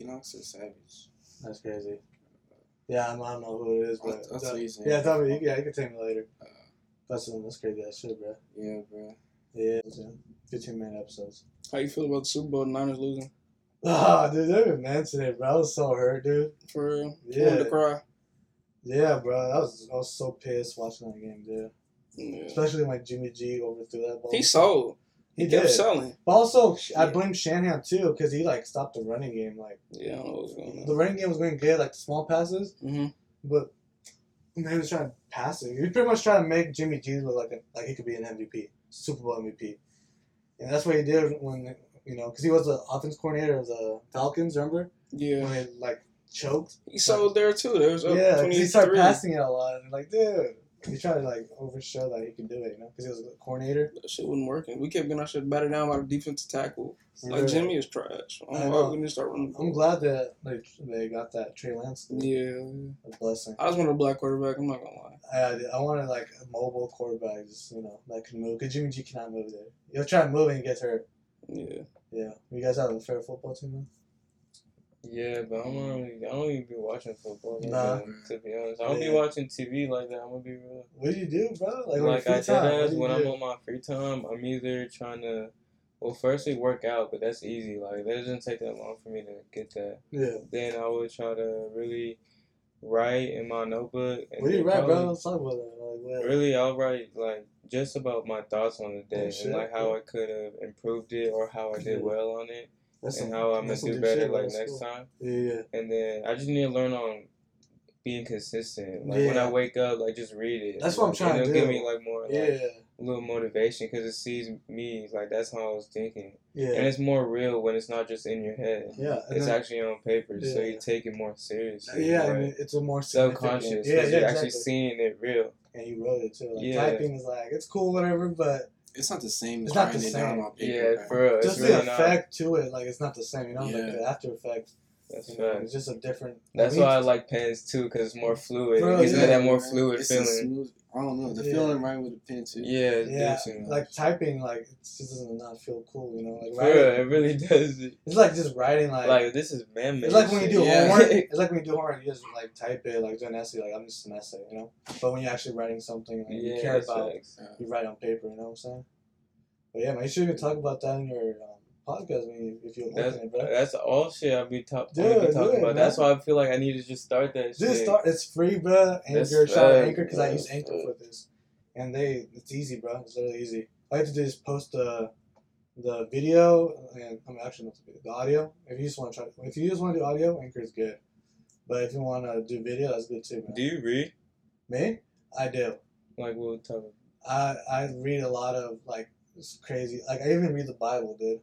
Enox or Savage. That's crazy. Yeah, I don't, I don't know who it is, I'll- but I'll his yeah, tell me. Yeah, you can tell me later. Uh, That's that's crazy ass shit, bro. yeah, bro. Yeah, yeah. fifteen minute episodes. How you feel about the Super Bowl? Niners losing (laughs) Oh, dude, they even mentioned it, bro. I was so hurt, dude. for real. I Yeah. wanted to cry. Yeah, bro. I was I was so pissed watching that game, dude. Yeah. Especially when Jimmy G overthrew that ball. He sold. He He kept did. selling. But also, I blame Shanahan too because he like stopped the running game. Like Yeah, I don't know what's going the running game was going good, like the small passes, hmm but man he was trying to pass it. He was pretty much trying to make Jimmy G look like a, like he could be an MVP, Super Bowl MVP, and that's what he did when you know because he was the offense coordinator of the Falcons. Remember Yeah. when they like choked? He sold there too. There was up yeah, he started passing it a lot. And like, dude, he tried to like overshow that he could do it, you know, because he was a coordinator. That shit wasn't working. We kept getting our shit battered down by the defensive tackle. Like. Jimmy is trash. I I'm know. why we start running. I'm glad that they, they got that Trey Lance. dude. Yeah. A blessing. I just want a black quarterback. I'm not gonna lie. I, I wanted like a mobile quarterback, just you know, that can move. Cause Jimmy G cannot move there. He'll try to move and get hurt. Yeah. Yeah. You guys have a fair football team, man? Yeah, but I'm mm. not really, I don't even be watching football. Like Nah. that, to be honest, I don't Yeah. be watching TV like that. I'm gonna be real. What do you do, bro? Like, on Like your I free time, did what ask do you when do? I'm on my free time, I'm either trying to, well, firstly work out, but that's easy. Like that doesn't take that long for me to get that. Yeah. Then I would try to really write in my notebook. And What do you write, probably- bro? Let's talk about that. Like, what? Really, I'll write like just about my thoughts on the day Oh, shit, and like how yeah. I could have improved it or how I did Yeah. well on it That's and how I'm gonna do better like next cool. time. Yeah, yeah. And then I just need to learn on being consistent. Like when I wake up, like just read it. That's what I'm trying to it'll give do. me like more Yeah, like a little motivation because it sees me like that's how I was thinking, yeah, and it's more real when it's not just in your head. yeah. It's then- actually on paper, so you take it more seriously. yeah, and it's a more subconscious. Yeah, yeah, you're actually exactly. seeing it real. And you wrote it too. Like Yeah. typing is like it's cool, whatever, but It's not the same as It's not the writing it down same. on paper. Yeah, for real. It's just really the not. effect to it, like it's not the same. You know, like the after effect. That's You know, it's just a different. That's I why I like pens too, because it's more fluid. Bro, it gives me that more man. fluid it's A feeling. Smooth, I don't know. The Yeah. feeling right with the pen too. Yeah, Yeah, like typing, like it just doesn't not feel cool. You know, like for real, it really does. It's like just writing, like, Like this is man made. it's like when you do Yeah. homework. (laughs) It's like when you do homework, you just like type it, like do an essay. Like I'm just an essay, you know. But when you're actually writing something like, you care about, facts. you write on paper. You know what I'm saying? But yeah, make sure you should even talk about that in your um, podcast me if you're That's it, bro. that's all shit I'll be, talk, Do be do talking it, about. man. That's why I feel like I need to just start that Just shit. start. It's free, bro. Anchor, shout out Anchor because I use Anchor for this, and they it's easy, bro. It's really easy. All you have to do is post the the video and I mean actually not the video, the audio. If you just want to try, if you just want to do audio, Anchor is good. But if you want to do video, that's good too, man. Do you read? Me, I do. Like what type? I I read a lot of like it's crazy. Like I even read the Bible, dude.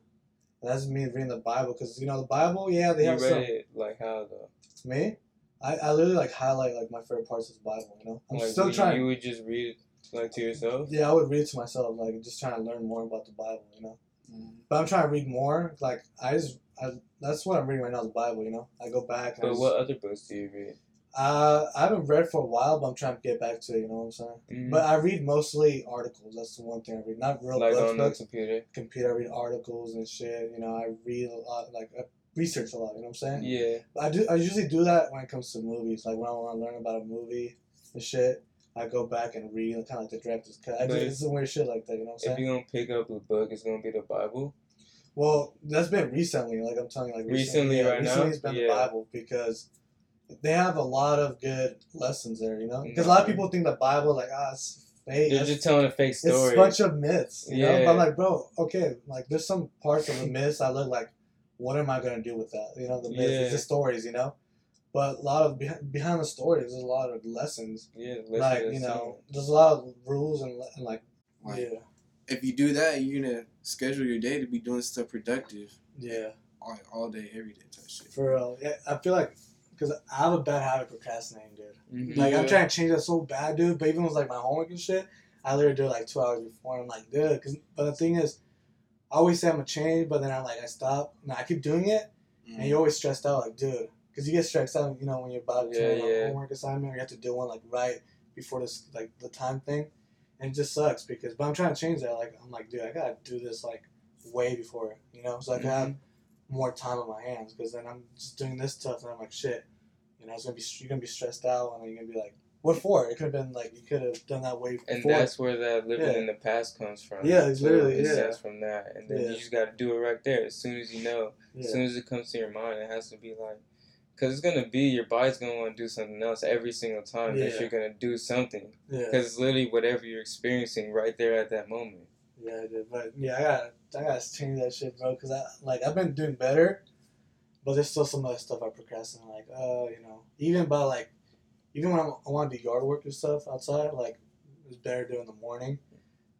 And that's me reading the Bible because you know the Bible. Yeah, they You have read some. it like how though? Me, I, I literally like highlight like my favorite parts of the Bible. You know, I'm like still you, trying. You would just read it like to yourself. Yeah, I would read it to myself, like just trying to learn more about the Bible, you know. Mm. But I'm trying to read more. Like I just, I, that's what I'm reading right now, the Bible. You know, I go back. And I But just- what other books do you read? Uh, I haven't read for a while, but I'm trying to get back to it. You know what I'm saying? Mhm. But I read mostly articles. That's the one thing I read. Not real like books. on the computer. Computer, I read articles and shit. You know, I read a lot. Like I research a lot. You know what I'm saying? Yeah. I do. I usually do that when it comes to movies. Like when I want to learn about a movie and shit, I go back and read kind of like the director's cut. I But just, it's some weird shit like that. You know what I'm If saying? If you're gonna pick up a book, it's gonna be the Bible. Well, that's been recently. Like I'm telling you, like Recently, yeah, right now? recently it's been Yeah. the Bible because they have a lot of good lessons there. You know, because a lot of people think the Bible like ah it's fake. They're just telling a fake story. it's a bunch of myths. You know, Yeah. but I'm like, bro, okay, like there's some parts of the (laughs) myths I look like, what am I gonna do with that? You know, the myths, Yeah. the stories. You know. But a lot of behind, behind the stories, there's a lot of lessons. yeah, listen like you know, there's a lot of rules and, and like, Like, yeah, if you do that, you're gonna schedule your day to be doing stuff productive yeah. all, all day, every day type shit. For real, yeah, I feel like because I have a bad habit of procrastinating, dude. Mhm. Like I'm trying to change that so bad, dude. But even with like my homework and shit, I literally do it like two hours before. And I'm like, dude. Cause, but the thing is, I always say I'm gonna change, but then I'm like, I stop. And I keep doing it, and you're always stressed out, like, dude. Cause you get stressed out, you know, when you're about to Yeah, do a yeah. homework assignment, or you have to do one like right before this, like the time thing, and it just sucks because. But I'm trying to change that. Like I'm like, dude, I gotta do this like way before, you know, so I can have Mm-hmm. more time on my hands. Because then I'm just doing this stuff, and I'm like, shit. You know, it's gonna be you're gonna be stressed out, and you're gonna be like, "What for?" It could have been like you could have done that way And that's where that living Yeah. in the past comes from. Yeah, it's literally- It yeah. stems from that, and then Yeah. you just got to do it right there. As soon as you know, as soon as it comes to your mind, it has to be like, because it's gonna be your body's gonna want to do something else every single time that you're gonna do something. yeah, Because it's literally whatever you're experiencing right there at that moment. yeah, I did. But yeah, I gotta, I gotta change that shit, bro. Cause I like I've been doing better, but there's still some other stuff I procrastinate. Like, uh, you know, even by like, even when I'm, I want to do yard work and stuff outside, like it's better doing in the morning.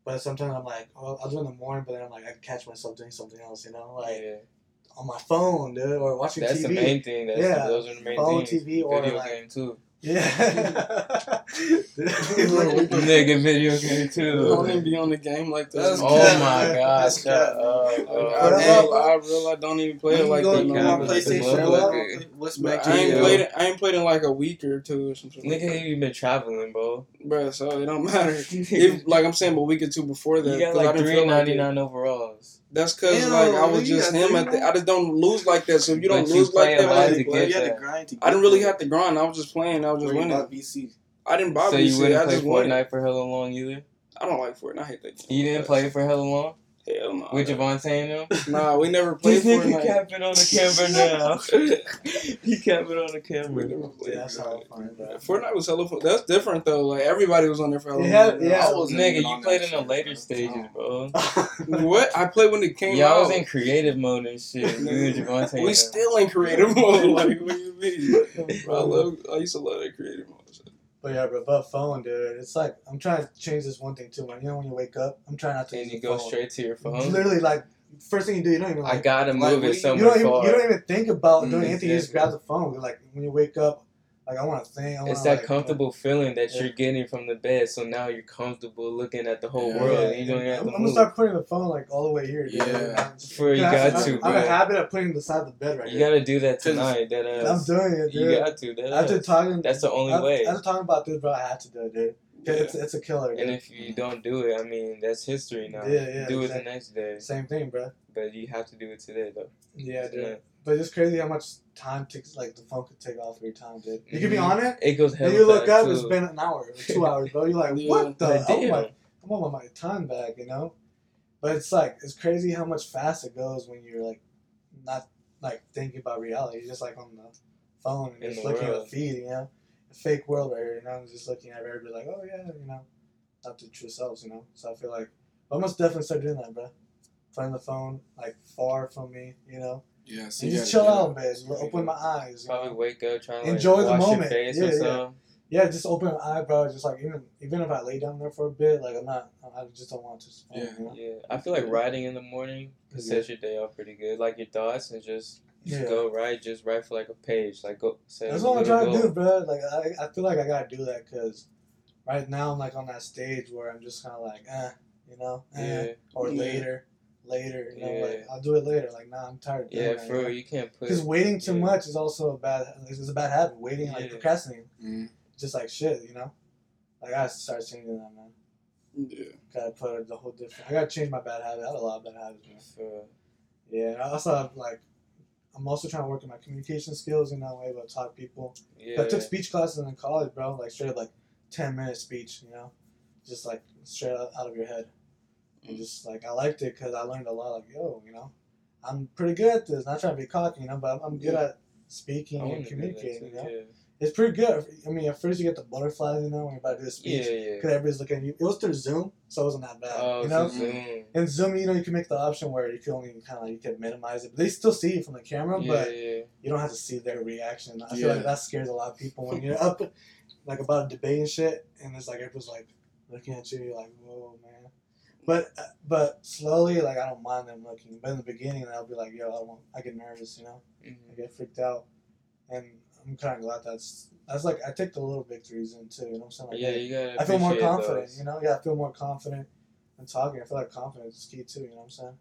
But sometimes I'm like, oh, I'll do it in the morning, but then I'm like, I catch myself doing something else, you know, like yeah, on my phone, dude, or watching TV. that's TV. the main thing. That's Yeah, those are the main phone, things. TV, or Video like- game too. Yeah. (laughs) Nigga, video game I too. don't even be on the game like That's that. Oh cap. my god, That's shut cap. up. I, bro. I, real, I real don't even play it like that. you no go on more. Like the PlayStation. motherfucker. what- What's But I to ain't you? played it. I ain't played in like a week or two or something. Nigga, that. you been traveling, bro. Bruh, so it don't (laughs) matter. (laughs) If, like I'm saying, a week or two before that, You got 'cause I like didn't three feel like ninety it. nine overalls. That's cause like I was just him at the. I just don't lose like that. So if you don't But you lose play like that, lot like, to Well, get you had to grind to I didn't really there. have to grind. I was just playing. I was just winning. VC. I didn't buy So VC. you wouldn't I play just won. Fortnite for hella long either. I don't like Fortnite. I hate that game. You didn't play it for hella long Hell no. with Javante and them. Nah, we never played This nigga Fortnite. capping on the camera (laughs) now. he capping on the We camera. never played Yeah, that's how Fortnite. I find that. Fortnite was hella fun. That's different though. Like everybody was on there for hella Yeah, long. yeah. I was Nigga, you played in the later stages, bro. (laughs) What? I played when it came Yeah, I out. was in creative mode and shit. You and Javante. we still in creative mode. (laughs) Like, what do you mean? Bro, I love. I used to love that creative mode. But yeah, bro, but phone, dude. It's like I'm trying to change this one thing too. When you know when you wake up, I'm trying not to. and you go phone. straight to your phone. Literally, like first thing you do, you don't even. I gotta move do it you- you don't even. far. You don't even think about Mm, doing anything. You just grab the phone. Like when you wake up, like I want to think. I wanna, It's that like, comfortable feeling that Yeah. you're getting from the bed. So now you're comfortable looking at the whole Yeah. world. Yeah, and you don't even have I'm, to I'm gonna start putting the phone like all the way here. Dude. Yeah. I'm- For you got I, to, I, am a habit of putting it beside the bed right now. You here. gotta do that tonight. That I'm ass. doing it, dude. You got to. That After ass. talking, That's the only after, way. After talking about this, bro, I had to do it, dude. 'Cause It's it's a killer. Dude. And if you don't do it, I mean, that's history now. Yeah, yeah, do it the next day, Same thing, bro. but you have to do it today, though. Yeah, dude. But it's crazy how much time takes. Like the phone could take off your time, dude. You could be Mhm. on it. It goes And you look up, It's been an hour, two (laughs) hours, bro. You're like, Yeah. what the? I want, damn. my, I want my time back, you know. But it's like it's crazy how much fast it goes when you're like not like thinking about reality. You're just like on the phone and In just the looking at the feed, you know, a fake world right here, you know, and just looking at everybody like, oh yeah, you know, not the true selves, you know. So I feel like I must definitely start doing that, bro. Putting the phone like far from me, you know, Yeah, so and just gotta chill do out, that. man. Open my eyes. Probably know? wake up, try to like, Enjoy the wash moment. your face Yeah, or yeah. something. Yeah, just open my eye, bro. Just like even even if I lay down there for a bit, like I'm not, I just don't want to. Yeah. You know? Yeah, I feel like riding in the morning Yeah. sets your day off pretty good. Like your thoughts and just, just Yeah. go write, just write for like a page. Like go say. That's a what I'm little trying to do, bro. Like I, I feel like I gotta do that because right now I'm like on that stage where I'm just kind of like, eh, you know, eh, Yeah, or Yeah. later, later, you know, like I'll do it later. Like nah, I'm tired. Of yeah, that, for you You can't put. Because waiting too yeah. much is also a bad. It's a bad habit. Waiting, like Yeah. procrastinating, Mhm. just like shit, you know. Like I gotta start changing that, man. Yeah. Gotta put the whole different. I gotta change my bad habit. I had a lot of bad habits, man. For, Yeah, and I also have like. I'm also trying to work on my communication skills in that way, but talk to people. yeah. I took speech classes in college, bro. Like straight up, like ten minute speech. You know, just like straight out, out of your head, and just like I liked it because I learned a lot. Like yo, you know, I'm pretty good at this. Not trying to be cocky, you know, but I'm, I'm good Yeah. at speaking and wanna do that communicating. You know, yeah. it's pretty good. I mean, at first you get the butterflies, you know, when you're about to do a Yeah, speech. yeah. Because everybody's looking at you. It was through Zoom, so it wasn't that bad. Oh, you know, Zoom. in Zoom, you know, you can make the option where you can only kind of like you can minimize it, but they still see you from the camera, Yeah, but yeah. you don't have to see their reaction. I feel Yeah. like that scares a lot of people when you're up, like about a debate and shit, and it's like everyone's like looking at you, you're like, whoa, man. But but slowly, like I don't mind them looking. But in the beginning, I'll be like, yo, I won't. I get nervous, you know, I Mhm. get freaked out, and I'm kind of glad that's that's like I take the little victories in too. You know what I'm saying? Like, Yeah, you gotta. I feel more confident. those. You know, yeah, I feel more confident in talking. I feel like confidence is key too. You know what I'm saying?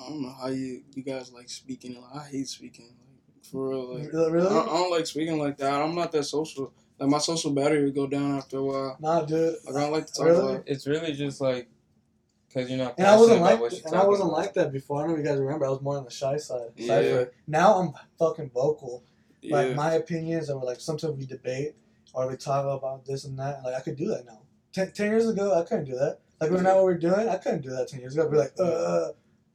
I don't know how you you guys like speaking. Like, I hate speaking. Like for real. Like Really? I, don't, I don't like speaking like that. I'm not that social. Like my social battery would go down after a while. Nah, dude. Like I don't like to talk Really? a lot. It's really just like, cause you're not. And I wasn't like about what you're and I wasn't about. like that before. I don't know if you guys remember. I was more on the shy side. Yeah. Cypher. Now I'm fucking vocal. Yeah. Like my opinions or like sometimes we debate or we talk about this and that. Like I could do that now. Ten, 10 years ago, I couldn't do that. Like we're Yeah. not what we're doing. I couldn't do that ten years ago. I'd be like, uh,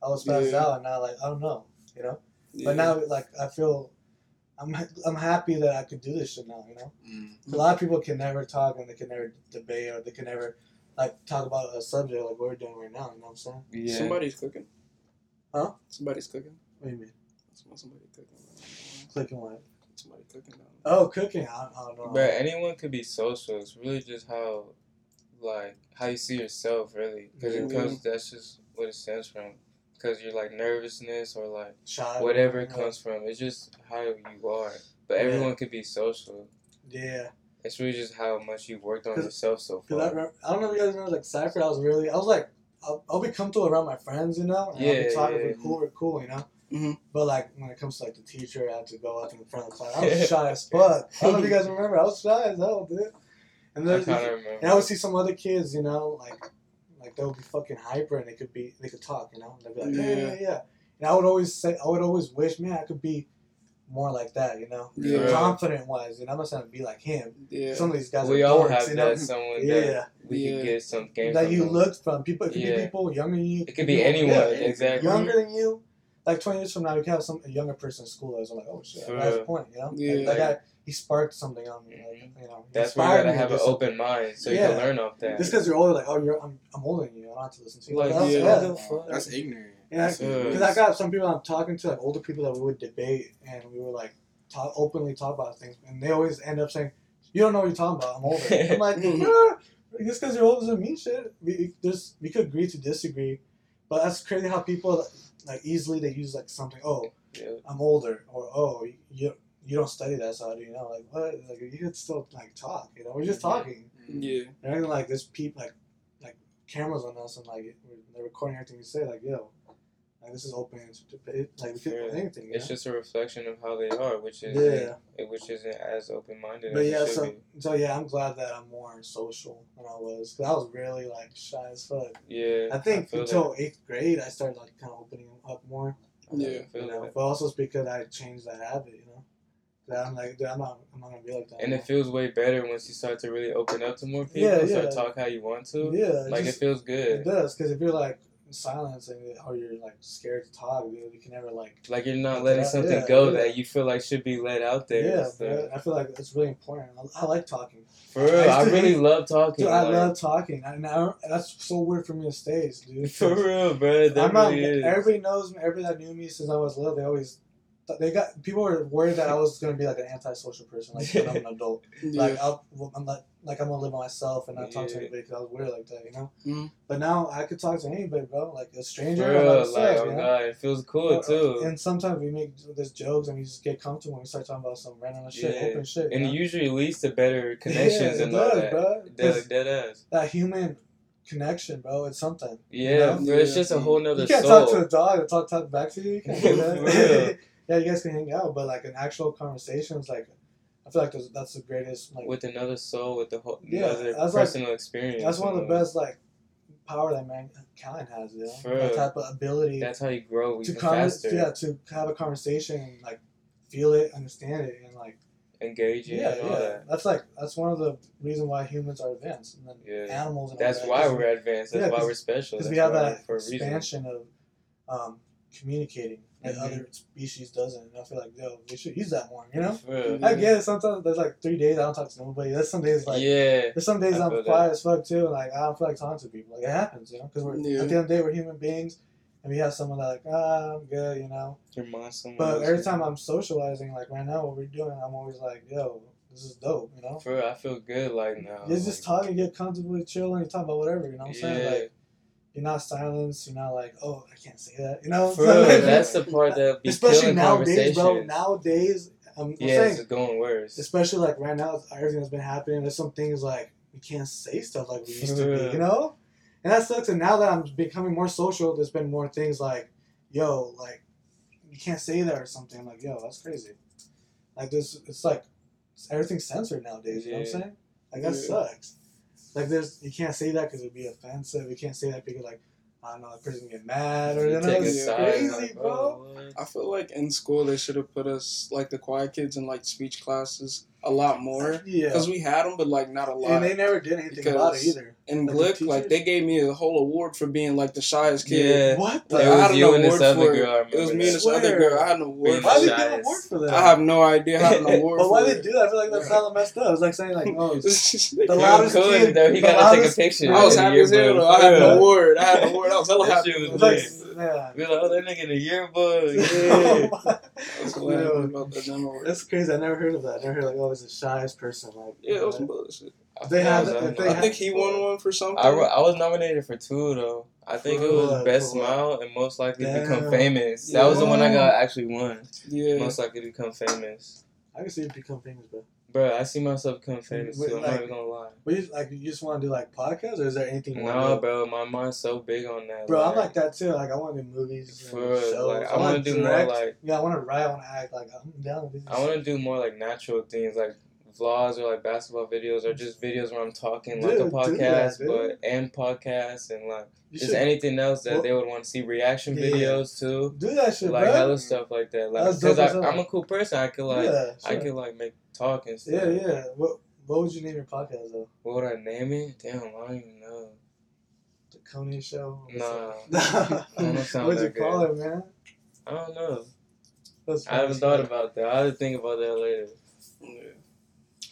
I was passed Yeah. out, and now like I don't know, you know. yeah. But now like I feel, I'm I'm happy that I could do this shit now. You know, Mm. a lot of people can never talk and they can never debate or they can never like talk about a subject like what we're doing right now. You know what I'm saying? Yeah. somebody's cooking. Huh? Somebody's cooking. What do you mean? Somebody cooking. Clicking what? Somebody cooking. Oh, cooking. I, I don't know. But anyone could be social. It's really just how, like, how you see yourself, really. Because it comes, that's just what it stems from. Because you're like nervousness or like Shy. whatever it yeah. comes from. It's just how you are. But Yeah. everyone could be social. Yeah. It's really just how much you've worked on yourself so Cause I, far. remember, I don't know if you guys know, like Cypher. I was really, I was like, I'll, I'll be comfortable around my friends, you know. And I'll Yeah, be talking, yeah. we're cool, we're cool, you know. Mhm. But like when it comes to like the teacher, I had to go up in front of the class. I (laughs) was shy as fuck. I don't know if you guys remember. I was shy as hell, dude. And I then kind of and. I would see some other kids, you know, like like they would be fucking hyper and they could be they could talk, you know. They'd be like, yeah, yeah, Yeah. yeah. And I would always say, I would always wish, man, I could be more like that, you know, Yeah. confident wise. And I'm not saying to be like him. Yeah. Some of these guys We are all dorks, have you know. that someone Yeah. that we Yeah. could get some game that from you them. look from people. It could Yeah. be people younger than you. It could be people- anyone, yeah, exactly. Younger than you, like twenty years from now, you can have some a younger person in school that's like, oh shit, For that's real. the point, you know. Yeah. Like, that guy, he sparked something on me, like you know. That's why you gotta have an open mind so you can learn off that. Just because you're older, like, oh, you're I'm, I'm older than you. I don't have to listen to you. Like, That's- yeah. what the? That's ignorant. Yeah, That's Yeah. Because I got some people I'm talking to, like older people that we would debate, and we would like talk openly talk about things, and they always end up saying, "You don't know what you're talking about. I'm older." I'm like, (laughs) "Ah, just because you're older doesn't mean shit. We there's we could agree to disagree, but that's crazy how people like easily they use like something. Oh, Yeah. I'm older, or oh, you you don't study that, so how do you know? Like what? Like you could still like talk. You know, we're just Mhm. talking. Yeah. And everything like this, people like like cameras on us, and like they're recording everything we say. Like yo, like this is open to debate. Like we could Yeah. anything. You It's just a reflection of how they are, which is Yeah. which isn't as open minded But as yeah, so be. so yeah, I'm glad that I'm more social than I was. Cause I was really like shy as fuck. Yeah. I think feel until eighth grade, I started like kind of opening up more. Yeah. Feel You know, that. but also it's because I changed that habit. You know, that I'm like, dude, I'm not, I'm not gonna be like that. And it feels way better once you start to really open up to more people, Yeah, start yeah. talk how you want to. yeah, it Like just- it feels good. It does, because if you're like, silence and or you're like scared to talk, dude, you can never like. Like you're not letting something yeah, go yeah. that you feel like should be let out there. Yeah, stuff. I feel like it's really important. I, I like talking. For real, I I (laughs) really hate- love talking. Dude, I like, love talking. I, now that's so weird for me to stage, dude. (laughs) For real, bro. That I'm not. is. Everybody knows me. Everybody that knew me since I was little, they always. They got people were worried that I was gonna be like an antisocial person, like when I'm an adult. (laughs) Like I'll, I'm like, like I'm gonna live by myself and not talk to Yeah. anybody because I was weird like that, you know. Mhm. But now I could talk to anybody, bro. Like a stranger, I'm like, like, oh you know? god, it feels cool too. And sometimes we make these jokes and we just get comfortable and we start talking about some random shit, Yeah. open shit. and know? it usually leads to better (laughs) connections yeah, and it all that. bro. Dead, 'Cause dead ass. That human connection, bro. It's something. Yeah, know? bro, it's Yeah. just a whole nother you can't soul. talk to a dog and talk talk back to you. You can't do (laughs) that. Yeah, you guys can hang out, but like an actual conversation is like, I feel like that's, that's the greatest. Like with another soul, with the whole Yeah, another that's like- personal experience. that's one of the best like power that mankind has. You know, that type of ability That's how you grow to converse, faster, yeah, to have a conversation and like feel it, understand it, and like engaging yeah, and all yeah. that. That's like that's one of the reason why humans are advanced, and then Yeah. animals. And That's that, we're advanced. That's yeah, why we're special. because we have that for a reason. expansion of um, communicating that Mhm. other species doesn't. And I feel like yo, we should use that more. You know. I get it. Sometimes there's like three days I don't talk to nobody. There's some days like yeah, there's some days I I'm feel quiet as fuck too. And like I don't feel like talking to people. Like it happens, you know, because we're Yeah. at the end of the day we're human beings. And we have someone like, ah, I'm good, you know. your someone But every time I'm socializing, like right now, what we're doing, I'm always like, yo, this is dope, you know. For real, I feel good like now. You're just like, talking, get comfortable, chill, and you talk about whatever, you know what I'm saying? Like, you're not silenced, you're not like, oh, I can't say that, you know? Real, (laughs) that's the part that be Especially nowadays, bro. Nowadays, I'm, I'm yeah, saying, it's going worse. especially like right now, everything that's been happening, there's some things like, we can't say stuff like we used to be, you (laughs) know? And that sucks. And now that I'm becoming more social, there's been more things like, yo, like, you can't say that or something. I'm like, yo, that's crazy. Like, this, it's like, everything's censored nowadays, you know what I'm saying? Like, that Yeah. sucks. Like, there's, you can't say that because it'd be offensive. You can't say that because, like, I don't know, the person get mad or, you know, take it's crazy, like, bro. oh. I feel like in school they should have put us like the quiet kids in like speech classes a lot more (laughs) Yeah. because we had them, but like not a lot. And they never did anything about it either. And like, the Glick, like they gave me a whole award for being like the shyest kid. Yeah. What the? Like, It I was had an you and this other for girl, I it. It was remember me and this other girl. I had an award. Why for did they give an award for that? I have no idea. I had an (laughs) award. But why for they do that? I feel like that's hella messed up. It's like saying like, oh, (laughs) the The You loudest could, kid- though. He the gotta take a picture. I was in the happy as hell though. I had For an award. I had an award. I was hella That happy. Shit was it's like, lit. yeah. Be like, oh, that nigga in the yearbook. (laughs) Yeah. That's hilarious Yo, about that. That's crazy. I never heard of that. I never heard like, oh, he's the shyest person. Like, Yeah, it was some bullshit. They I had was they I had- think he won one for something. I, I was nominated for two though. I think For it was what? best For smile and most likely to become Damn. famous. That was the one I got actually won. yeah. Most likely to become famous. I can see you become famous, bro. Bro, I see myself become famous too. I'm like- not even gonna lie. But you like, you just want to do like podcasts, or is there anything? No, do? bro, my mind's so big on that. Bro, I'm like that too. Like, I want to do movies, and For shows. like, I wanna wanna do more, like- Yeah, I want to write. I want to act. Like, I'm down with this. I want to do more like natural things, like vlogs or like basketball videos or just videos where I'm talking like Dude, a podcast, that, but and podcasts and like You just should anything else that Well- they would want to see reaction Yeah. videos too. do that shit, like bro. hella stuff like that. Like because dope as hell. I'm a cool person. I could like yeah, I could like make talk and stuff. Yeah, yeah. What What would you name your podcast though? What would I name it? Damn, I don't even know. The Kone Show. Nah. (laughs) (laughs) What'd you that call it, man? I don't know. I haven't thought about that. I'll think about that later. Yeah.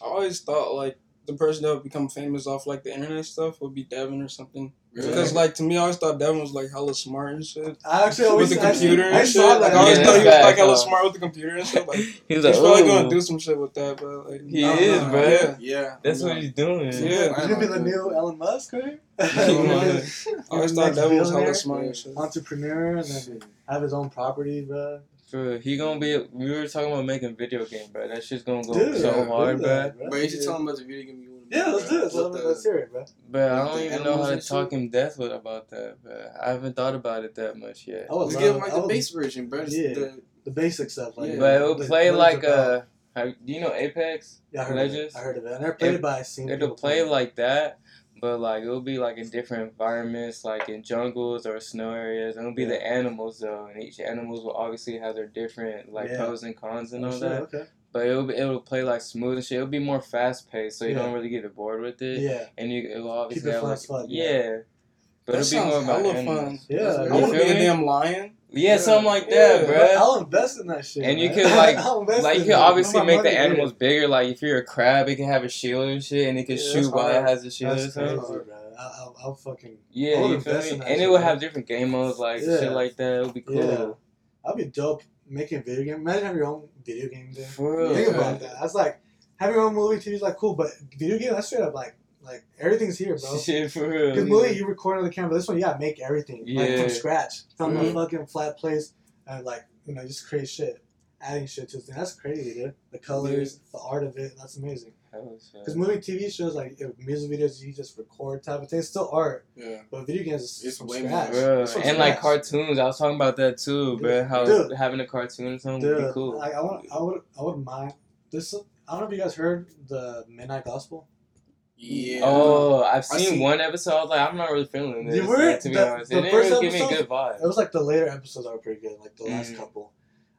I always thought like the person that would become famous off like the internet stuff would be Devin or something. Really? Because like to me, I always thought Devin was like hella smart and shit. I actually always with the computer I, and shit. saw that. Like I always Yeah, thought he was like hella huh? smart with the computer and stuff. Like (laughs) he's was like, probably "Ooh." gonna do some shit with that, but like He I is, know. bro. Yeah. Yeah. That's I'm what he's doing. Yeah. He's gonna be the new Elon Musk, right? Yeah. (laughs) I always thought Next Devin was hella billionaire, smart and shit. Entrepreneur, and then have his own property, bro. Bro, he gonna be. We were talking about making video game, bro. That shit's gonna go Dude, so do hard, bro. that, bro. But you should tell him about the video game you want to Yeah, let's do it. Let's, let's hear it, bro. But I don't even know how to talk shit? him death with about that, bro. I haven't thought about it that much yet. I would Just give him like the would- base version, bro. Yeah. the- the basic stuff. Like, Yeah. But it what will the- play what like uh, about. a. Have, do you know Apex? Yeah, I heard of it. Legends? I heard of it. I never played It- it, but I seen It'll people play it. like that, but like it'll be like in different environments, like in jungles or snow areas. And it'll be Yeah. the animals though, and each animals will obviously have their different like Yeah. pros and cons and Oh, all shit, that. Okay. But it'll be, it'll play like smooth and shit. It'll be more fast paced, so you Yeah. don't really get bored with it. Yeah. And you it'll obviously Keep it have fun like as fuck, yeah. yeah. But That it'll be sounds more about hella animals. Yeah, I want to be a damn lion. Yeah, something like Yeah, that, Bro. I'll invest in that shit. And you man. could, (laughs) like- Like you can obviously make the in animals bigger. Like if you're a crab, it can have a shield and shit, and it can Yeah, shoot while it has a shield. That's crazy, bro. I'll, I'll, I'll fucking Yeah, I would you feel me? And shit, it will have different game modes, like Yeah. shit like that. It would be cool. Yeah. I'll be dope making a video game. Imagine having your own video game there. For real. Think Yeah. about that. That's like having your own movie TV is like cool, but video game that's straight up like like everything's here, bro. (laughs) Shit, for Because real. movie you record on the camera. This one you gotta make everything like from scratch from Mhm. a fucking flat place and like you know just create shit, adding shit to it. That's crazy, dude. The colors, the art of it, that's amazing. Because movie TV shows like music videos you just record type of thing. It's still art, Yeah. but video games is It's from way scratch. Bro, It's from and like cartoons, I was talking about that too, bro. How Dude. having a cartoon or something would be cool. like I want, I would, I wouldn't mind this. I don't know if you guys heard the Midnight Gospel. Yeah. Oh, I've I seen one episode. I was like, I'm not really feeling this. You were? like, to be The- honest, the it didn't first really give me a good vibe. It was like the later episodes are pretty good, like the last Mm. couple.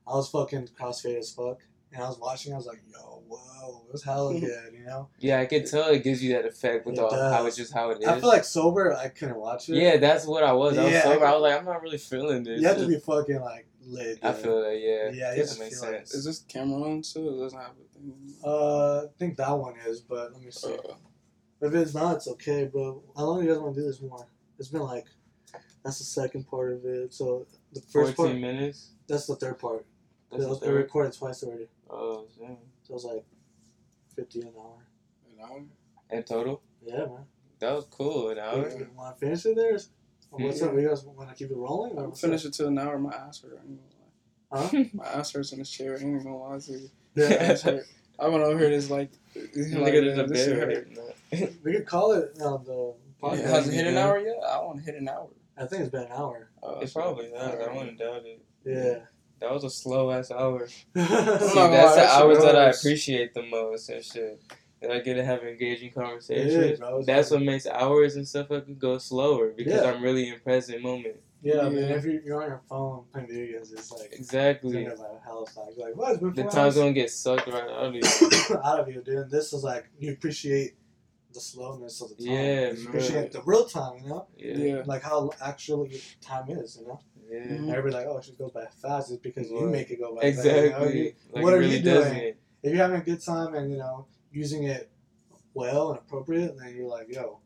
I was fucking crossfaded as fuck, and I was watching. I was like, "Yo, whoa, it was hella good," you know. Yeah, I can tell it gives you that effect with It all, how does. it's just how it is. I feel like sober, I couldn't watch it. yeah, that's what I was. I was Yeah, sober. I- I was like, I'm not really feeling this. you have to be fucking like lit. I feel that. Yeah, Yeah, it that just makes feel like- sense. Is this camera on too? It doesn't have a thing. Uh, I think that one is, but let me see. Uh, If it's not, it's okay, bro. How long do you guys want to do this more? It's been like, that's the second part of it. So the first 14 part, minutes. that's the third part. That's It the was- they recorded twice already. Oh, damn. So it was like fifty an hour. An hour? In total, Yeah, man. that was cool. An hour. You want to finish it there? Or what's Yeah. up? You guys want to keep it rolling? Or I'll what's finish it to an hour. My ass hurt. I ain't gonna lie. Huh? (laughs) My ass hurts in this chair. I ain't gonna lie to you. Yeah. (laughs) My ass hurt. I went over here. This like, Look like at it, the this shit bed hurt. hurt. we could call it on the podcast. Yeah, has it hit an hour yet? I want to hit an hour. I think it's been an hour. Uh, It probably has. I wouldn't doubt it. Yeah. That was a slow ass hour. (laughs) See, that's gonna the hours that I appreciate the most and shit. That I get to have engaging conversations. is, bro. That's what makes hours and stuff like go slower because Yeah. I'm really in present moment. Yeah, man. Yeah. If you're, you're on your phone playing video games, it's like Exactly. gonna like hell style. Like, what? It's been The time's gonna get sucked right out of you. (coughs) out of you, dude. This is like you appreciate the slowness of the time. Yeah, you appreciate real. the real time. You know, Yeah. Yeah. like how actually time is. You know, Yeah. Mhm. everybody's like, oh, it just goes by fast. It's because you make it go by fast. Exactly. You know? Like what are really you doesn't. doing? if you're having a good time and you know using it well and appropriate, then you're like, yo,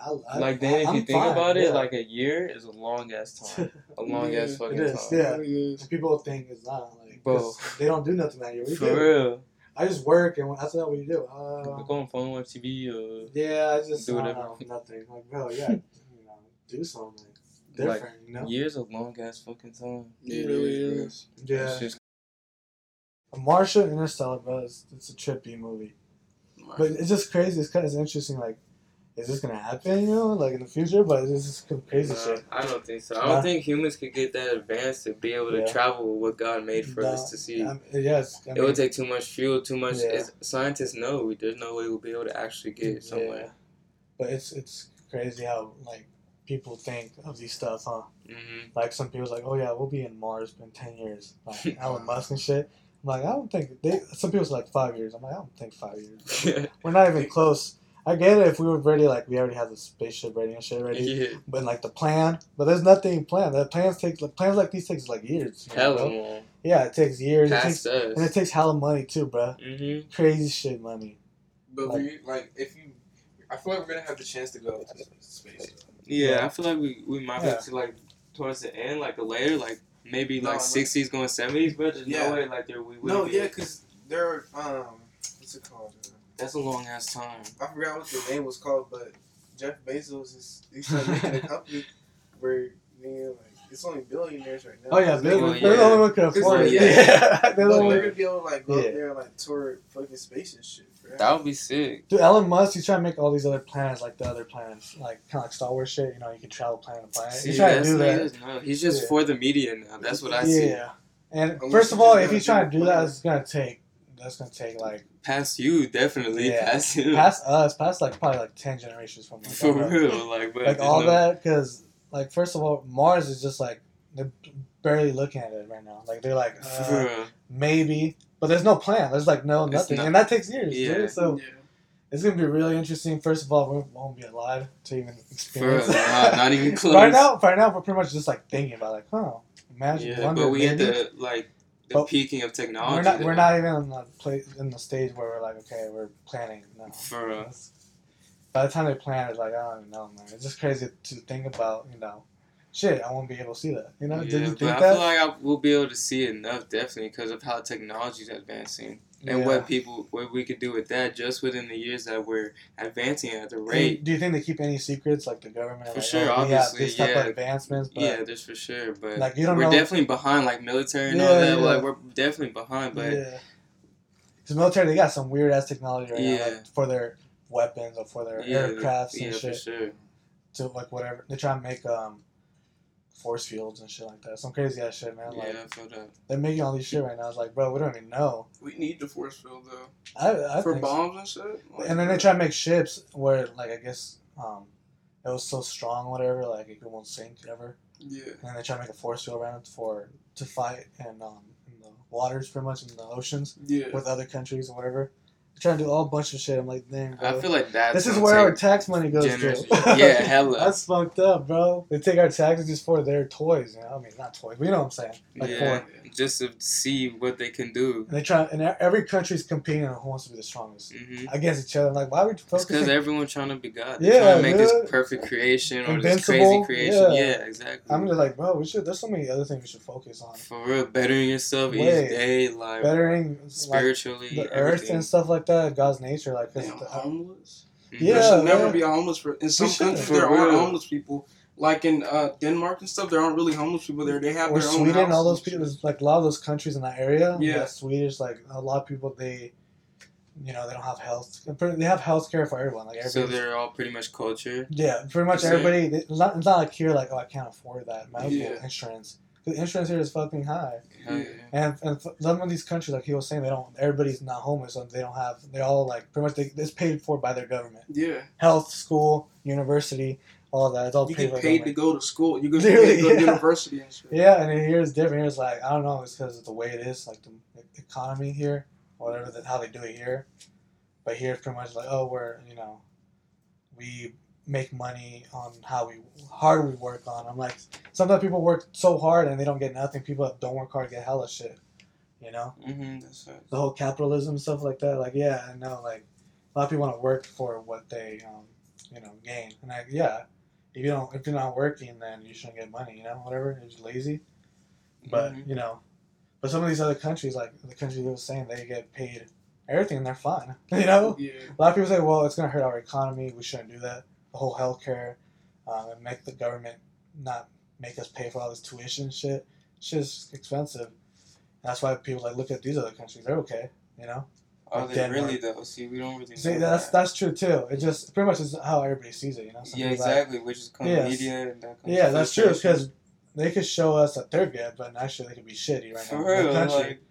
I, I Like then, if I'm you think fine, about it, yeah. like a year is a long ass (laughs) time. A long ass fucking it is, time. yeah. It really is. And people think it's not like Bro. 'cause they don't do nothing that year. We For do. real. I just work and that's not what you do. Uh, Go on phone, watch TV, or Yeah, I just Do do whatever. nothing. Like, bro, (laughs) yeah, you know, do something different. you know, years a long ass fucking time. It really is. yeah. It's just Martian Interstellar, bro, it's, it's a trippy movie, but it's just crazy. It's kind of interesting. Like, is this gonna happen? You know, like in the future? But this is crazy Nah, shit. I don't think so. I Nah. don't think humans could get that advanced to be able to Yeah. travel what God made for us to see. um, yes, I it mean, would take too much fuel, too much. Yeah. It's, scientists know there's no way we'll be able to actually get somewhere. Yeah. But it's it's crazy how like people think of these stuff, huh? hmm Like some people's like, oh yeah, we'll be in Mars in ten years, like (laughs) Elon Musk and shit. I'm like, I don't think they. Some people's like five years. I'm like, I don't think five years. (laughs) We're not even close. I get it if we were ready, like we already had the spaceship ready and shit ready, yeah. but like the plan, but there's nothing planned. The plans take like, plans like these takes like years. you know, Hella bro. more. Yeah, it takes years. It takes, Past us. and it takes hella money too, bro. hmm Crazy shit money. But Like- we like if you, I feel like we're gonna have the chance to go to space. Yeah, Yeah. I feel like we, we might Yeah. be to like towards the end, like later, like maybe No, like like- sixties going seventies, but there's Yeah. no way like there we would. No, yeah, cause there. Um, what's it called? Uh, that's a long ass time. I forgot what the name was called, but Jeff Bezos is he's trying to make a (laughs) company where you know, like it's only billionaires right now. Oh yeah, They they're, they're the only one who can afford it. Yeah. (laughs) Yeah, (laughs) they're the only they're gonna be able to like go Yeah. up there and like tour fucking space and shit. Bro. That would be sick. Dude, Elon Musk, he's trying to make all these other planets like the other planets, like kind of like Star Wars shit. You know, you can travel planet to planet. See, he's trying to do he that. is. No, he's just Yeah. for the media now. That's what I yeah. see. Yeah, and Unless first of all, if he's trying to do do that, plan. it's gonna take. That's gonna take like Past you, definitely. Yeah. Past you. past us, past like probably like ten generations from like, For real, like, but like all no- that because like first of all, Mars is just like they're barely looking at it right now. Like they're like For uh, real. maybe, but there's no plan. There's like no nothing, not- and that takes years. Yeah. Dude. So yeah. It's gonna be really interesting. First of all, we won't be alive to even For experience. real, it. not, not even (laughs) close. right now, right now, we're pretty much just like thinking about like, huh, imagine. Yeah, wonder, but we at maybe. the like Oh, the But peaking of technology. We're not. We're not even in the place in the stage where we're like, okay, we're planning. No. For real. By the time they plan, it's like I don't even know, man. It's just crazy to think about. You know, shit, I won't be able to see that. You know, yeah, did you but I that? feel like I will be able to see enough definitely because of how technology is advancing and Yeah. what people what we could do with that just within the years that we're advancing at the And rate. Do you think they keep any secrets, like the government? For like, sure, oh, obviously, yeah. of advancements, but yeah, that's for sure. But Like, you don't we're know- definitely behind, like military and Yeah, all that. yeah. Like we're definitely behind, but yeah. Because military, they got some weird ass technology right now like, for their weapons or for their yeah, aircrafts yeah, and for shit. sure. To like whatever they try to make um force fields and shit like that. Some crazy ass shit, man. Like yeah, I feel that. they're making all these shit right now. It's like, bro, we don't even know. We need the force field though I, I for think so. bombs and shit. Like, And then they try to make ships where, like, I guess um, it was so strong, whatever, like it won't sink ever. Yeah. And then they try to make a force field around it for to fight and um, in the waters, pretty much in the oceans Yeah. with other countries or whatever. Trying to do all bunch of shit. I'm like, dang, bro. I feel like that. this is where our tax money goes to. (laughs) yeah, hella. That's fucked up, bro. They take our taxes just for their toys. You know, I mean, not toys, but you know what I'm saying. Like yeah, for just to see what they can do. and they try, and every country's competing on who wants to be the strongest hmm against each other. I'm like, why would you It's because focus? everyone's trying to be God. They're Yeah, trying to make dude. this perfect creation or this Invincible, crazy creation. yeah. Yeah, exactly. I'm just like, bro, we should. There's so many other things we should focus on. For real, bettering yourself Way each day, like Bettering like, spiritually, the earth everything. and stuff like that, God's nature, like 'cause Damn, the- homeless. Yeah, there should never be a homeless. For, in some countries, For there are real. homeless people. Like in uh, Denmark and stuff, there aren't really homeless people there. They have or their own Sweden, all those people, like a lot of those countries in that area. Yeah. that Swedish, like a lot of people, they, you know, they don't have health. They have health care for everyone. Like So they're all pretty much culture. yeah, pretty much Same. everybody. It's not, it's not like here, like oh, I can't afford that medical Yeah. insurance. The insurance here is fucking high. Yeah. And and f- some of these countries, like he was saying, they don't. Everybody's not homeless, so they don't have. They all like pretty much. They, it's paid for by their government. Yeah, Health, school, university, all that. It's all you paid get by paid to go to school. You get paid to go to university and shit. Yeah, and then here it's different. Here it's like I don't know. It's because of the way it is, like the economy here, or whatever. That how they do it here. But here it's pretty much like, oh, we're you know, we make money on how we hard we work on. I'm like, sometimes people work so hard and they don't get nothing. People that don't work hard get hella shit. You know, hmm That's right. the whole capitalism stuff like that. Like, yeah, I know. Like, a lot of people want to work for what they, um, you know, gain. And like, yeah, if you don't, if you're not working, then you shouldn't get money. You know, whatever. You're just lazy. But Mhm. you know, but some of these other countries, like the country that was saying, they get paid everything and they're fine. (laughs) You know, Yeah. a lot of people say, well, it's gonna hurt our economy. We shouldn't do that. Whole healthcare, um, and make the government not make us pay for all this tuition shit. Shit's expensive. That's why people like look at these other countries. They're okay. You know. Are Like they Denmark. really though? See, we don't really know. See, that's that. that's true too. It just pretty much is how everybody sees it. You know. Some yeah, people like- exactly. Which is comes Yes. media and that yeah, that's true because they could show us that they're good, but actually they could be shitty right for now. The real, country. like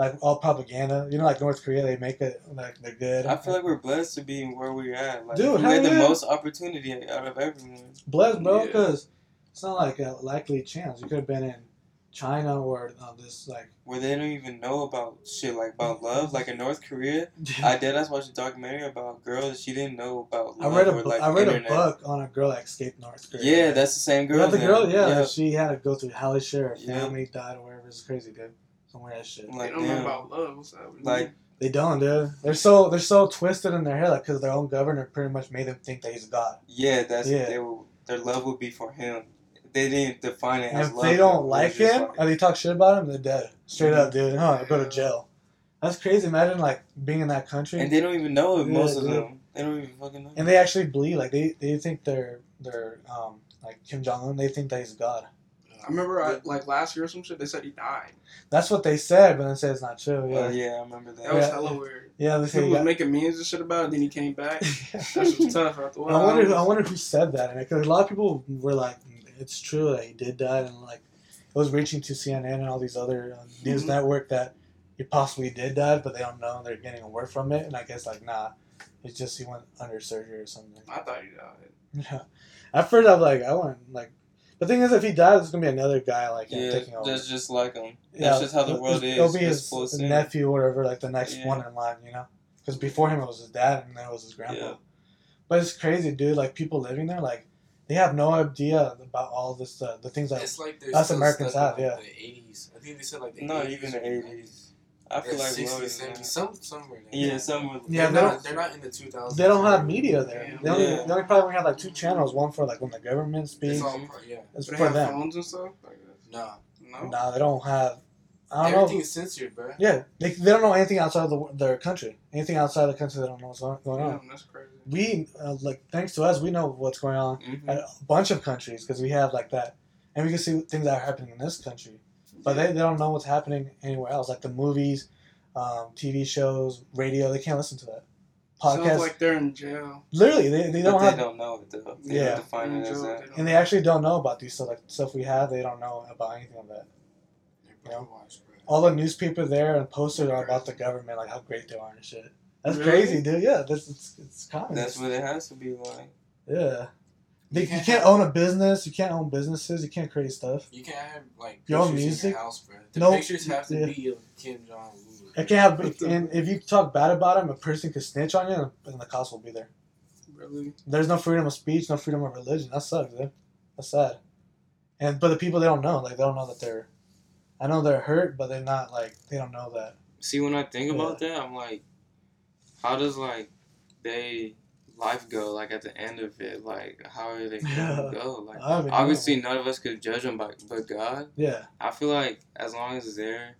like all propaganda. You know, like North Korea, they make it like they're good. I feel like we're blessed to be where we're at. Like, Dude, we had the most opportunity out of everyone. blessed, bro, Yeah. because it's not like a likely chance. You could have been in China or uh, this like. Where they don't even know about shit like about love. Like in North Korea, (laughs) I did. I watched a documentary about a girl that she didn't know about I read a or like I read internet. a book on a girl that escaped North Korea. Yeah, that's the same girl. the girl, yeah, Yeah. she had to go through hellish shit. Her Yeah. family died or whatever. It's crazy, dude. Somewhere that shit. They Like, don't know about love. What's that? Like, They don't, dude. They're so they're so twisted in their head, like because their own governor pretty much made them think that he's a God. yeah, that's Yeah. they will. Their love would be for him. They didn't define it And as if love. they don't like him like- or they talk shit about him, they're dead. Straight up, dude. Huh? Go to jail. That's crazy. Imagine like being in that country and they don't even know it. Yeah, Most of dude. them, they don't even fucking know. and they actually believe like they, they think they're they're um like Kim Jong Un. They think that he's a God. I remember I, like last year or some shit. They said he died. That's what they said, but they say it's not true. Yeah, Yeah, yeah, I remember that. That was Yeah. hella weird. yeah. They say People he was got- making memes and shit about it. Then he came back. (laughs) That was tough. After a I while. wonder. Who, I wonder who said that, because a lot of people were like, "It's true that he did die," and like it was reaching to CNN and all these other uh, news Mhm. network that he possibly did die, but they don't know. They're getting a word from it, and I guess like, nah, it's just he went under surgery or something. I thought he died. Yeah. (laughs) At first, I'm like, I want like. The thing is, if he dies, it's gonna be another guy like him Yeah, taking over. that's just like them. Yeah, That's just how the it'll- world is. It'll be It's his full of sin. nephew or whatever, like the next Yeah. one in line, you know. because before him it was his dad and then it was his grandpa. Yeah. But it's crazy, dude. Like people living there, like they have no idea about all this, uh, the things that It's like they're Us still Americans have, like, The eighties. I think they said like the Not 80s even the eighties. I feel Yeah, like 60s, lower than 70s, that. some somewhere. There. Yeah, somewhere. Yeah, they're they not. don't- They're not in the two thousands. they don't have media there. They only, Yeah. they only probably have like two channels. One for like when the government speaks. It's all part, yeah. It's Do they for have them. phones and stuff? Like? Nah, No. Nah, they don't have. I don't know. everything is censored, bro. Yeah, they, they don't know anything outside of the, their country. Anything outside the country, they don't know what's going going on. Damn, that's crazy. We uh, like thanks to us, we know what's going on Mhm. at a bunch of countries because we have like that, and we can see things that are happening in this country. But they, they don't know what's happening anywhere else, like the movies, um, TV shows, radio. They can't listen to that. Sounds Podcasts. like they're in jail. literally, they, they don't they have, don't know it though. They Yeah. don't define it as that. they don't and they actually don't know about these stuff, like stuff we have. They don't know about anything of that. They're brainwashed, bro. All the newspaper there and posters are about the government, like how great they are and shit. That's Really? crazy, dude. Yeah, that's it's, it's communist. That's what it has to be like. Yeah. They, you can't can't have- own a business. You can't own businesses. You can't create stuff. You can't have like Your own pictures in music? your house, bro. The No, pictures have to yeah. be of Kim Jong Un. It can have, and if you talk bad about him, a person could snitch on you, and the cops will be there. Really? There's no freedom of speech, no freedom of religion. That sucks, dude. That's sad. And but the people they don't know, like they don't know that they're. I know they're hurt, but they're not like they don't know that. See, when I think about that, I'm like, how does like they life go? Like at the end of it, like how are they gonna go? Like I don't even obviously none of us could judge them, but but God. Yeah, I feel like as long as they're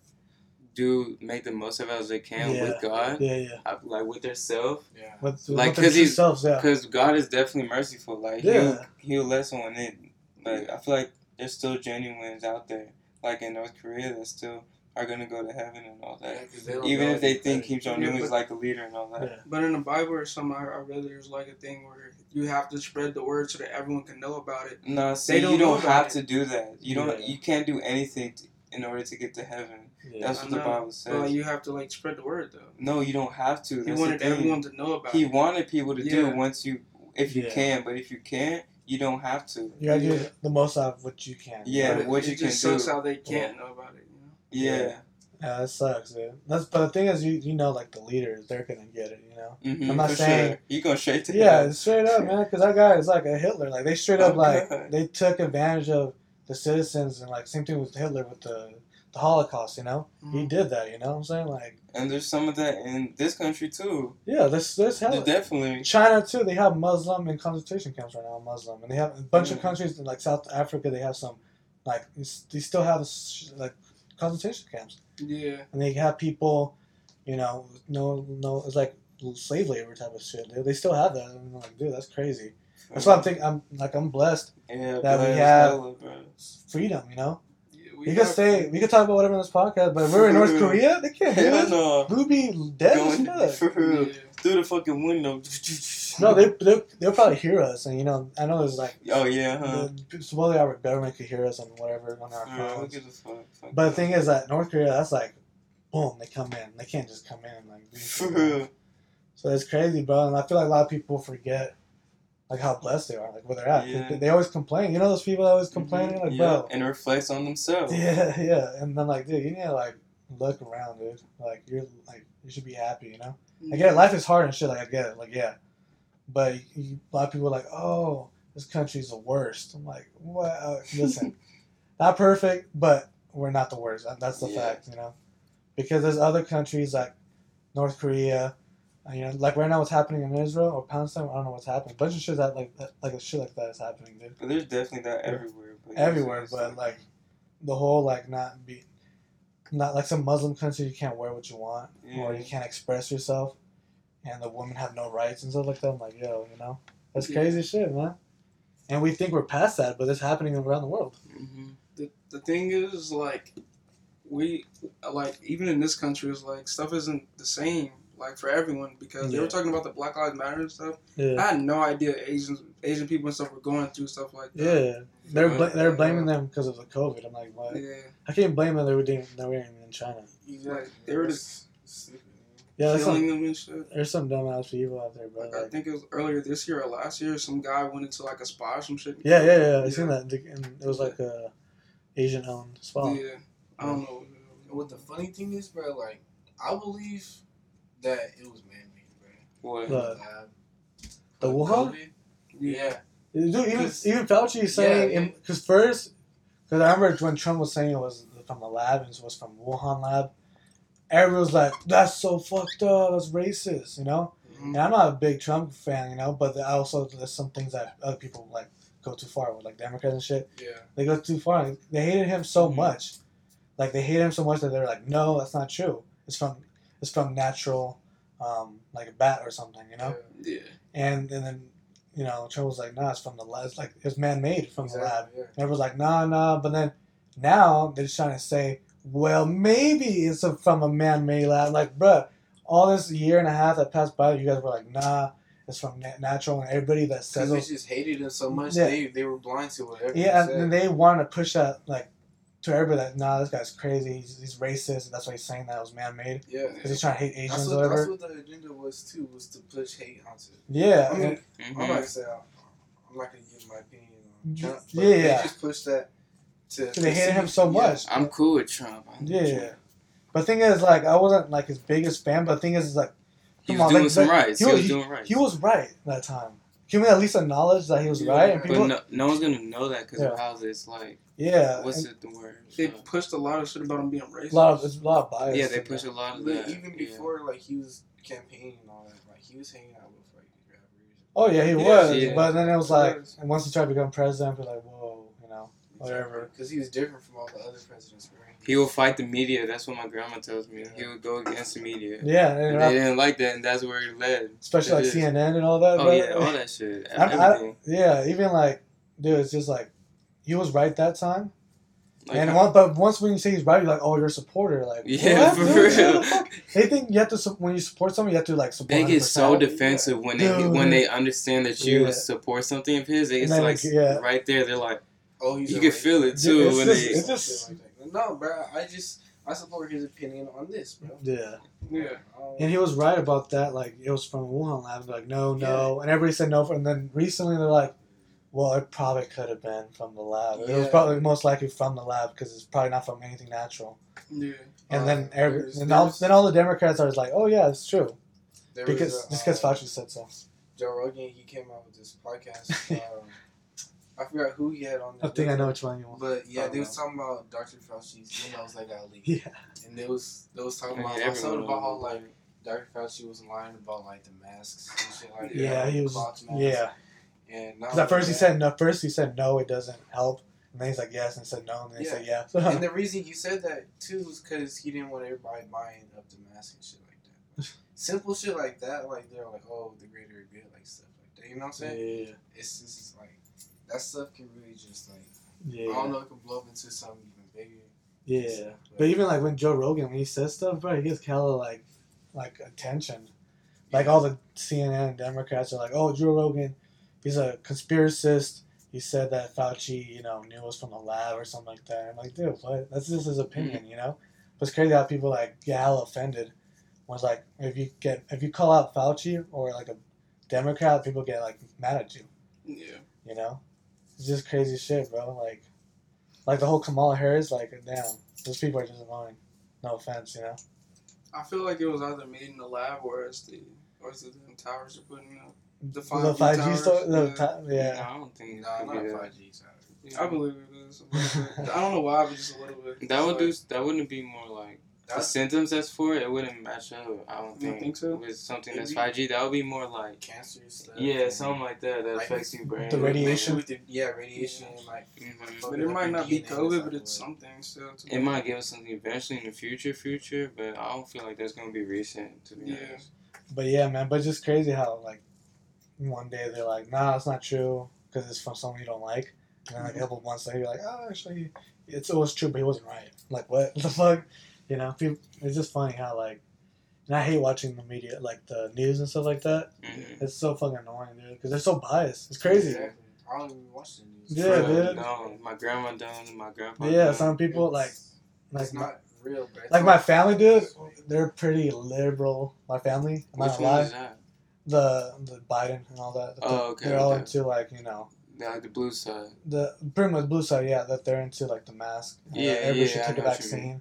do make the most of it as they can Yeah. with God, yeah, yeah. I- like with their self, Yeah. With, Like, with their 'cause true he's- selves, yeah. because God is definitely merciful. Like Yeah. he'll he'll let someone in. Like I feel like there's still genuines out there, like in North Korea, that still are gonna go to heaven and all Yeah, that. 'cause they don't Even if they think better. Kim Jong Un is like a leader and all that. Yeah. But in the Bible or something, I I read there's like a thing where you have to spread the word so that everyone can know about it. No, see, They don't you don't have it. to do that. You don't. Yeah. You can't do anything to, in order to get to heaven. yeah. That's what the know, Bible But like, says. you have to like spread the word though. No, you don't have to. He wanted everyone to know about He it. wanted people to do it once you, if you Yeah. can. But if you can't, you don't have to. You gotta do Yeah. the most out of what you can. Yeah, But it, what it you just can sucks do. how they can't know about it. Yeah. Yeah, that sucks, dude. That's but the thing is, you you know, like the leaders, they're gonna get it, you know. Mm-hmm, I'm not saying- Sure. You go straight to Yeah, straight up, man. Because that guy is like a Hitler. Like they straight up Oh, like God. they took advantage of the citizens and like same thing with Hitler with the the Holocaust. You know, he Mhm. did that. You know what I'm saying? Like And there's some of that in this country too. yeah, this this hell. Definitely. China too. They have Muslim in concentration camps right now. Muslim, and they have a bunch of Mm. countries like South Africa. They have some like they still have like concentration camps, Yeah. and they have people, you know, no no, it's like slave labor type of shit. They, they still have that, I'm like, dude, that's crazy. That's why I'm thinking. I'm like I'm blessed. Yeah, that we have-. Freedom, you know. yeah We could say we could talk about whatever in this podcast, but if we're in North Korea, they can't hear Hell us. no. We'll be dead Going as fuck. for real. Yeah. Through the fucking window. No, they they'll, they'll probably hear us, and you know, I know there's like Oh yeah, huh? the, supposedly our government could hear us on whatever on our phones. fuck? Fuck But the thing is that North Korea, that's like, boom, they come in. They can't just come in and like. do For shit. real. So it's crazy, bro, and I feel like a lot of people forget. Like how blessed they are, like where they're at. Yeah. They, they always complain. You know those people that always complaining, mm-hmm. like, yeah, bro, and reflects on themselves. Yeah, yeah. And then like, dude, you need to like look around, dude. Like you're like you should be happy, you know. I get it. Life is hard and shit. Like I get it. Like yeah, but you, a lot of people are like, oh, this country's the worst. I'm like, what? Uh, listen, (laughs) not perfect, but we're not the worst. That's the Yeah. fact, you know. Because there's other countries like North Korea. uh, You know, like right now, what's happening in Israel or Palestine? I don't know what's happening. A bunch of shit that like that, like a shit like that is happening, dude But there's definitely that everywhere. But everywhere, but like the whole like not be, not like some Muslim country you can't wear what you want or you can't express yourself, and the women have no rights and stuff like that. I'm like, yo, you know, that's Yeah. crazy shit, man. And we think we're past that, but it's happening around the world. hmm the, the thing is like we like even in this country is like stuff isn't the same like for everyone because they were talking about the Black Lives Matter and stuff. I had no idea Asians Asian people and stuff were going through stuff like that. yeah. They're bl- they're uh, blaming them because of the COVID. I'm like, what? Yeah. I can't blame them. They were doing, they were in China. Like they were just. Yeah, there's killing some, them and shit. there's some dumbass people out there, bro. Like, I think it was earlier this year or last year, some guy went into like a spa or some shit. yeah, yeah, yeah. I seen that. And it was like a Asian owned spa. Yeah. I don't know. What the funny thing is, bro, like I believe that it was man made. What? The- lab. The Uh, Wuhan? Yeah. Dude, even Because- even Fauci is saying Yeah, yeah. because first, because I remember when Trump was saying it was from the lab and it was from Wuhan lab, everyone was like, "That's so fucked up. That's racist," you know. Mm-hmm. And I'm not a big Trump fan, you know, but I also there's some things that other people like go too far with, like Democrats and shit. Yeah. They go too far. They hated him so Mhm. much, like they hated him so much that they're like, "No, that's not true. It's from it's from natural, um, like a bat or something," you know. Yeah. And and then you know Trump was like, "Nah, it's from the lab. It's like it's man made from the lab." Exactly, yeah. And everyone's like, "Nah, nah." But then now they're just trying to say, "Well, maybe it's a, from a man made lab." Like, bruh, all this year and a half that passed by, you guys were like, "Nah, it's from natural," and everybody that says Because they just hated him so much, Yeah. they they were blind to whatever. yeah, he and, and they wanted to push that like to everybody that, "Nah, this guy's crazy. He's, he's racist, and that's why he's saying that it was man made yeah. because he's trying to hate That's Asians what, or that's what the agenda was too, was to push hate onto. Yeah, I mean, and- Mhm. I'm not gonna say I'm, I'm not gonna give my opinion on Trump, but yeah. they just push that to. they hated him so yeah. much. I'm cool with Trump. I'm Yeah. Trump. But the thing is, like, I wasn't like his biggest fan. But the thing is, is like, He was on, doing like, some but rights. he He, was- was doing rights. he was right that time. Can we at least acknowledge that he was Yeah, right? And people, But no, no one's gonna know that because Yeah. of how this like. yeah, What's and it the word? They pushed a lot of shit about him being racist. a lot of it's a lot of bias. yeah, they in push there. a lot of that. even yeah. before, like he was campaigning and all that, like he was hanging out with like rappers. Oh yeah, he Yeah, was. yeah. But then it was like, and once he tried to become president, we're like, whoa, you know, Whatever. Because he was different from all the other presidents. Right? He will fight the media. That's what my grandma tells me. Yeah. He would go against the media. yeah, and, And they didn't like that, and that's where he led. especially like It is. CNN and all that. Oh bro. yeah, all that shit. I'm- (laughs) I- yeah, even like, dude, it's just like, he was right that time. Like, and one, but once when you say he's right, you're like, oh, you're a supporter. Like, (laughs) Yeah, what? for Dude, real. what the? They think you have to su- when you support someone, you have to like support. they get so 100%. defensive when they Dude. when they understand that you Yeah. support something of his. It's And like like, yeah. right there. They're like, Oh, he's you can racist. feel it It's too just- when it's just- Shit like that. No, bro. I just I support his opinion on this, bro. Yeah, Yeah. Um, and he was right about that. Like, it was from Wuhan lab. Like, no, no, and everybody said no. For, and then recently they're like, well, it probably could have been from the lab. It was probably most likely from the lab because it's probably not from anything natural. Yeah. And Uh, then every, there's- and all, there's- then all the Democrats are just like, oh yeah, it's true there because was a, just because uh, Fauci said so. Joe Rogan, he came out with this podcast. (laughs) um, I forgot who he had on. The I there. think I know which one you want. But yeah, they was no. talking about Dr. Fauci's emails that got leaked, Yeah, and they was they was talking about everyone something about how like Dr. Fauci was lying about like the masks and shit like yeah, that. he was. cloth masks. Yeah, and not because at first he said no. First he said no, it doesn't help. And then he's like yes, and said no, and then he said yeah. that. (laughs) and the reason he said that too was because he didn't want everybody buying up the mask and shit like that. (laughs) Simple shit like that, like they're like, oh, the greater good, like stuff like that. You know what I'm saying? yeah, It's just like that stuff can really just like yeah, I don't know, it can blow up into something even bigger. yeah. But even like when Joe Rogan when he says stuff, bro, he gets hella like like attention. Like all the CNN Democrats are like, oh, Joe Rogan, he's a conspiracist. He said that Fauci, you know, knew it was from the lab or something like that. I'm like, dude, what? That's just his opinion, you know. But it's crazy how people like get hella offended. Was like if you get if you call out Fauci or like a Democrat, people get like mad at you. Yeah. You know, it's just crazy shit, bro. Like, like the whole Kamala Harris, like, damn, those people are just annoying. No offense, you know. I feel like it was either made in the lab or it's the or it's the towers are putting up. The The 5G five towers, store, the yeah. ti- No, yeah. I don't think it Nah, could not be that. five G. I believe it is. a little bit. I don't know why, but just a little bit. That would do. That wouldn't be more like the symptoms that's for it. It wouldn't match up. I don't think. think so? With something It'd that's five G, that would be more like cancer stuff. yeah, something like that that Like affects your brain. the radiation. With the, yeah, radiation. Like, Mhm. But it might not be COVID, but it's something still. To It might give us something eventually in the future, future, but I don't feel like that's gonna be recent. To be Yeah. honest. But yeah, man. But it's just crazy how like one day they're like, nah, it's not true because it's from someone you don't like, and then like a couple months later, you're like, oh, actually, it's it was true, but he wasn't right. Like what (laughs) the fuck? You know, people, it's just funny how like, and I hate watching the media, like the news and stuff like that. Mhm. It's so fucking annoying, dude, because they're so biased. It's crazy. Exactly. I don't even watch the news. Yeah, For dude. No, my grandma done. My grandpa. Yeah, done. some people like like it's my, not real, bro. Like my family, dude. They're pretty liberal. My family, I'm Which not one lie. is that? The the Biden and all that. Oh, okay, They're all okay. into like you know The, like the blue side. the pretty much blue side. Yeah, that they're into like the mask. and that Yeah, everybody yeah, should take a know what you vaccine,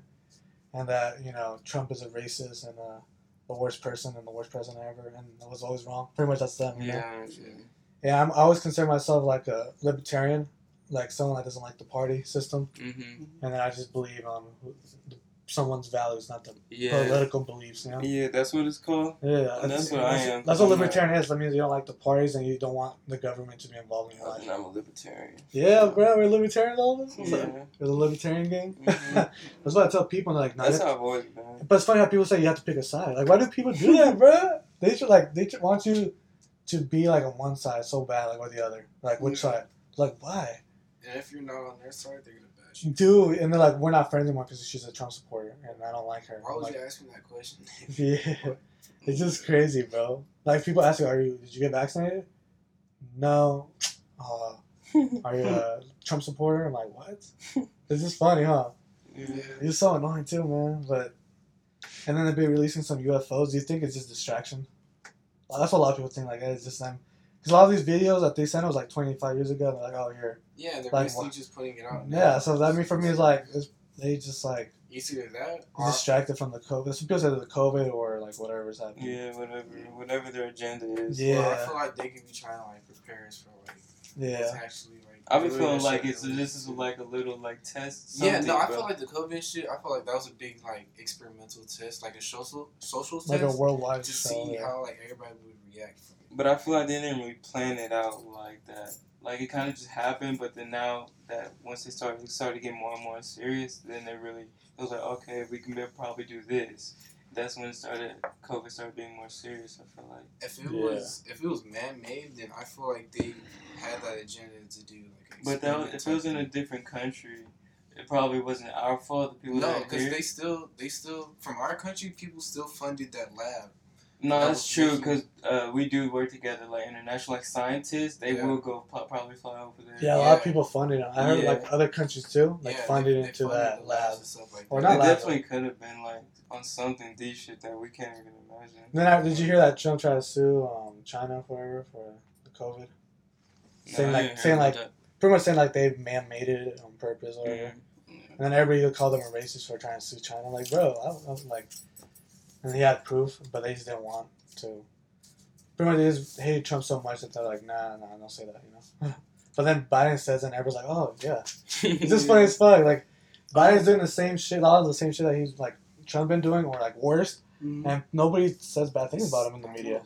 and that you know Trump is a racist and uh the worst person and the worst president ever, and it was always wrong. Pretty much that's them. Know? Yeah. Yeah, I'm, I always consider myself like a libertarian, like someone that doesn't like the party system, Mhm. and then I just believe um someone's values, not the Yeah. political beliefs. You know. Yeah, that's what it's called. Yeah, And that's what I am. That's what I'm not- libertarian is. That means you don't like the parties and you don't want the government to be involved in your life. I'm a libertarian. Yeah, bro, we're libertarians all of us. Yeah. We're the libertarian gang. Mhm. (laughs) That's what I tell people. and They're like, nah, That's how I've always been. but it's funny how people say you have to pick a side. Like, why do people do that, bro? They should like they should want you to be like on one side so bad, like or the other. Like which Yeah. side? Like why? And if you're not on their side, they're gonna bash you. Dude, and they're like, we're not friends anymore because she's a Trump supporter, and I don't like her. Why I'm would like, you ask me that question? (laughs) yeah, it's just crazy, bro. Like people ask you, are you? Did you get vaccinated? No. Uh, (laughs) are you a Trump supporter? I'm like, what? (laughs) It's just funny, huh? Yeah. It's so annoying too, man. But and then they'd be releasing some UFOs. Do you think it's just distraction? Well, that's what a lot of people think. Like, hey, it's just them. Because a lot of these videos that they sent was like 25 years ago. They're like, oh, here. Yeah, they're Like basically what? just putting it out. Yeah. So that mean for me it's like it's, they just like It's either that distracted from the COVID. Some people say the COVID or like whatever's happening. Yeah, whatever, whatever their agenda is. Yeah. or I feel like they could be trying to like prepare us for like Yeah. what's actually like. I've been feeling like shit it's that we this is like a little like test. Yeah, no, I bro. feel like the COVID shit. I feel like that was a big like experimental test, like a social social Like a test worldwide to show. see yeah. how like everybody would react from it. But I feel like they didn't really plan it out like that. Like it kind of just happened, but then now that once they started it started to get more and more serious, then they really it was like okay, we can probably do this. That's when it started. COVID started being more serious. I feel like. If it Yeah. was if it was man made, then I feel like they had that agenda to do like. an But that was, if it was in a different country, it probably wasn't our fault. The people no, because they still they still from our country, people still funded that lab. No, that's true because uh, we do work together. Like international, like scientists, they Yeah. will go pro- probably fly over there. Yeah, a lot of people funded it. I heard Yeah. like other countries too, like yeah, funded they, they into funded that the lab. labs and stuff like Or that. not it lab, definitely could have been like on something deep shit that we can't even imagine. Then I, did you hear that Trump tried to sue um, China forever for the COVID? Saying No, I like- saying about like- Pretty much saying like they man made it on purpose or whatever. Yeah. And then everybody would call them a racist for trying to sue China. Like, bro, I, I'm like, and he had proof, but they just didn't want to. Pretty much they just hated Trump so much that they're like, nah, nah, don't say that, you know. (laughs) but then Biden says, it and everyone's like, oh yeah, it's just funny as (laughs) fuck. Like Biden's doing the same shit, a lot of the same shit that he's like Trump been doing, or like worse, Mhm. and nobody says bad things about him in the media.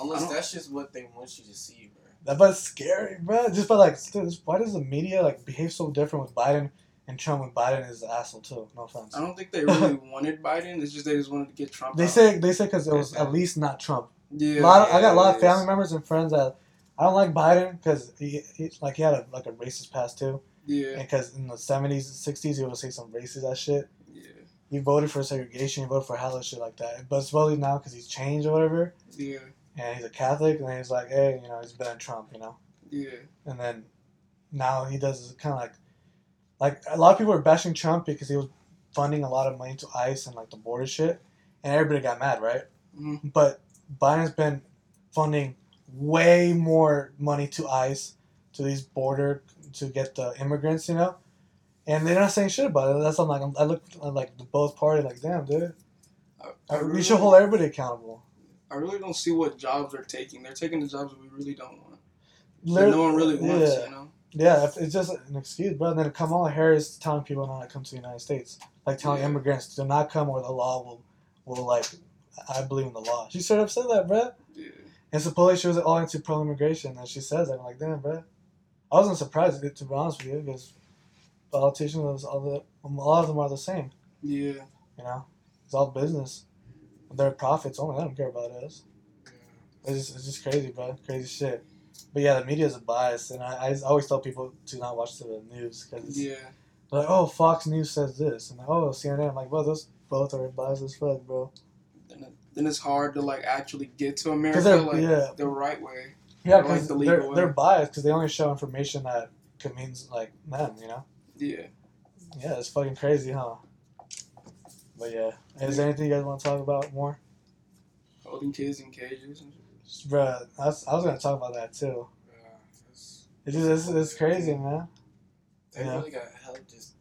Unless that's just what they want you to see, bro. That but scary, bro. Just but like, dude, why does the media like behave so different with Biden and Trump? When Biden is the asshole too. No offense. I don't think they really (laughs) wanted Biden. It's just they just wanted to get Trump. They out. say they say because it was at least not Trump. yeah, of, I got a lot of yeah, family members and friends that I don't like Biden because he, he like he had a like a racist past too. Yeah, Because in the seventies, sixties, he would say some racist ass shit. yeah, He voted for segregation. He voted for hella shit like that. But slowly now, because he's changed or whatever, yeah, and he's a Catholic, and he's like, hey, you know, he's better than Trump, you know. yeah. And then now he does kind of like, like a lot of people were bashing Trump because he was funding a lot of money to ICE and like the border shit, and everybody got mad, right? Mhm. But Biden's been funding way more money to ICE, to these border, to get the immigrants, you know, and they're not saying shit about it. That's I'm like, I'm, I look I'm like the both parties like, damn, dude, I, I, I we should hold everybody accountable. I really don't see what jobs they're taking. They're taking the jobs that we really don't want. That no one really wants. Yeah. You know. Yeah, it's just an excuse, bro. And then Kamala Harris telling people not to come to the United States, like telling Yeah. immigrants to not come, or the law will, will like, I believe in the law. She straight up said that, bro. Yeah. And supposedly she was all into pro immigration, and she says that. I'm like, damn, bro. I wasn't surprised to be honest with you, because politicians, all the, a lot of them are the same. Yeah. You know, it's all business. Their profits only. I don't care about us. Yeah. It's just, it's just crazy, bro. Crazy shit. But yeah, the media is a bias, and I, I always tell people to not watch the news because Yeah. like, oh, Fox News says this, and oh, CNN. I'm like, well, those both are biased as fuck, bro. Then, it, then it's hard to like actually get to America like yeah, the right way. yeah, like because the they're they're biased because they only show information that convenes like them, you know. Yeah. Yeah, it's fucking crazy, huh? But yeah, is there anything you guys want to talk about more, Holding kids in cages. And shit. bro? I was, I was gonna talk about that too. Yeah, it's, It's just it's, it's crazy, man. they Yeah. really got held just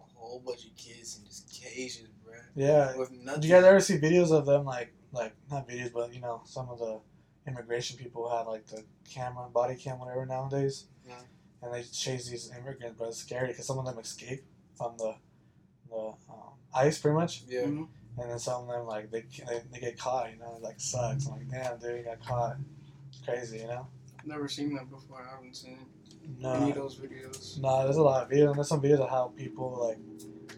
a whole bunch of kids in just cages, bro. Yeah. with nothing. Do you guys ever see videos of them like like not videos but you know some of the immigration people have like the camera body cam whatever nowadays Yeah. and they chase these immigrants but it's scary because some of them escape from the the um, ICE pretty much Yeah. Mhm. And then some of them like they they, they get caught you know it like sucks I'm like damn dude you got caught it's crazy you know Never seen that before. I haven't seen any no of those videos. no there's a lot of videos and there's some videos of how people like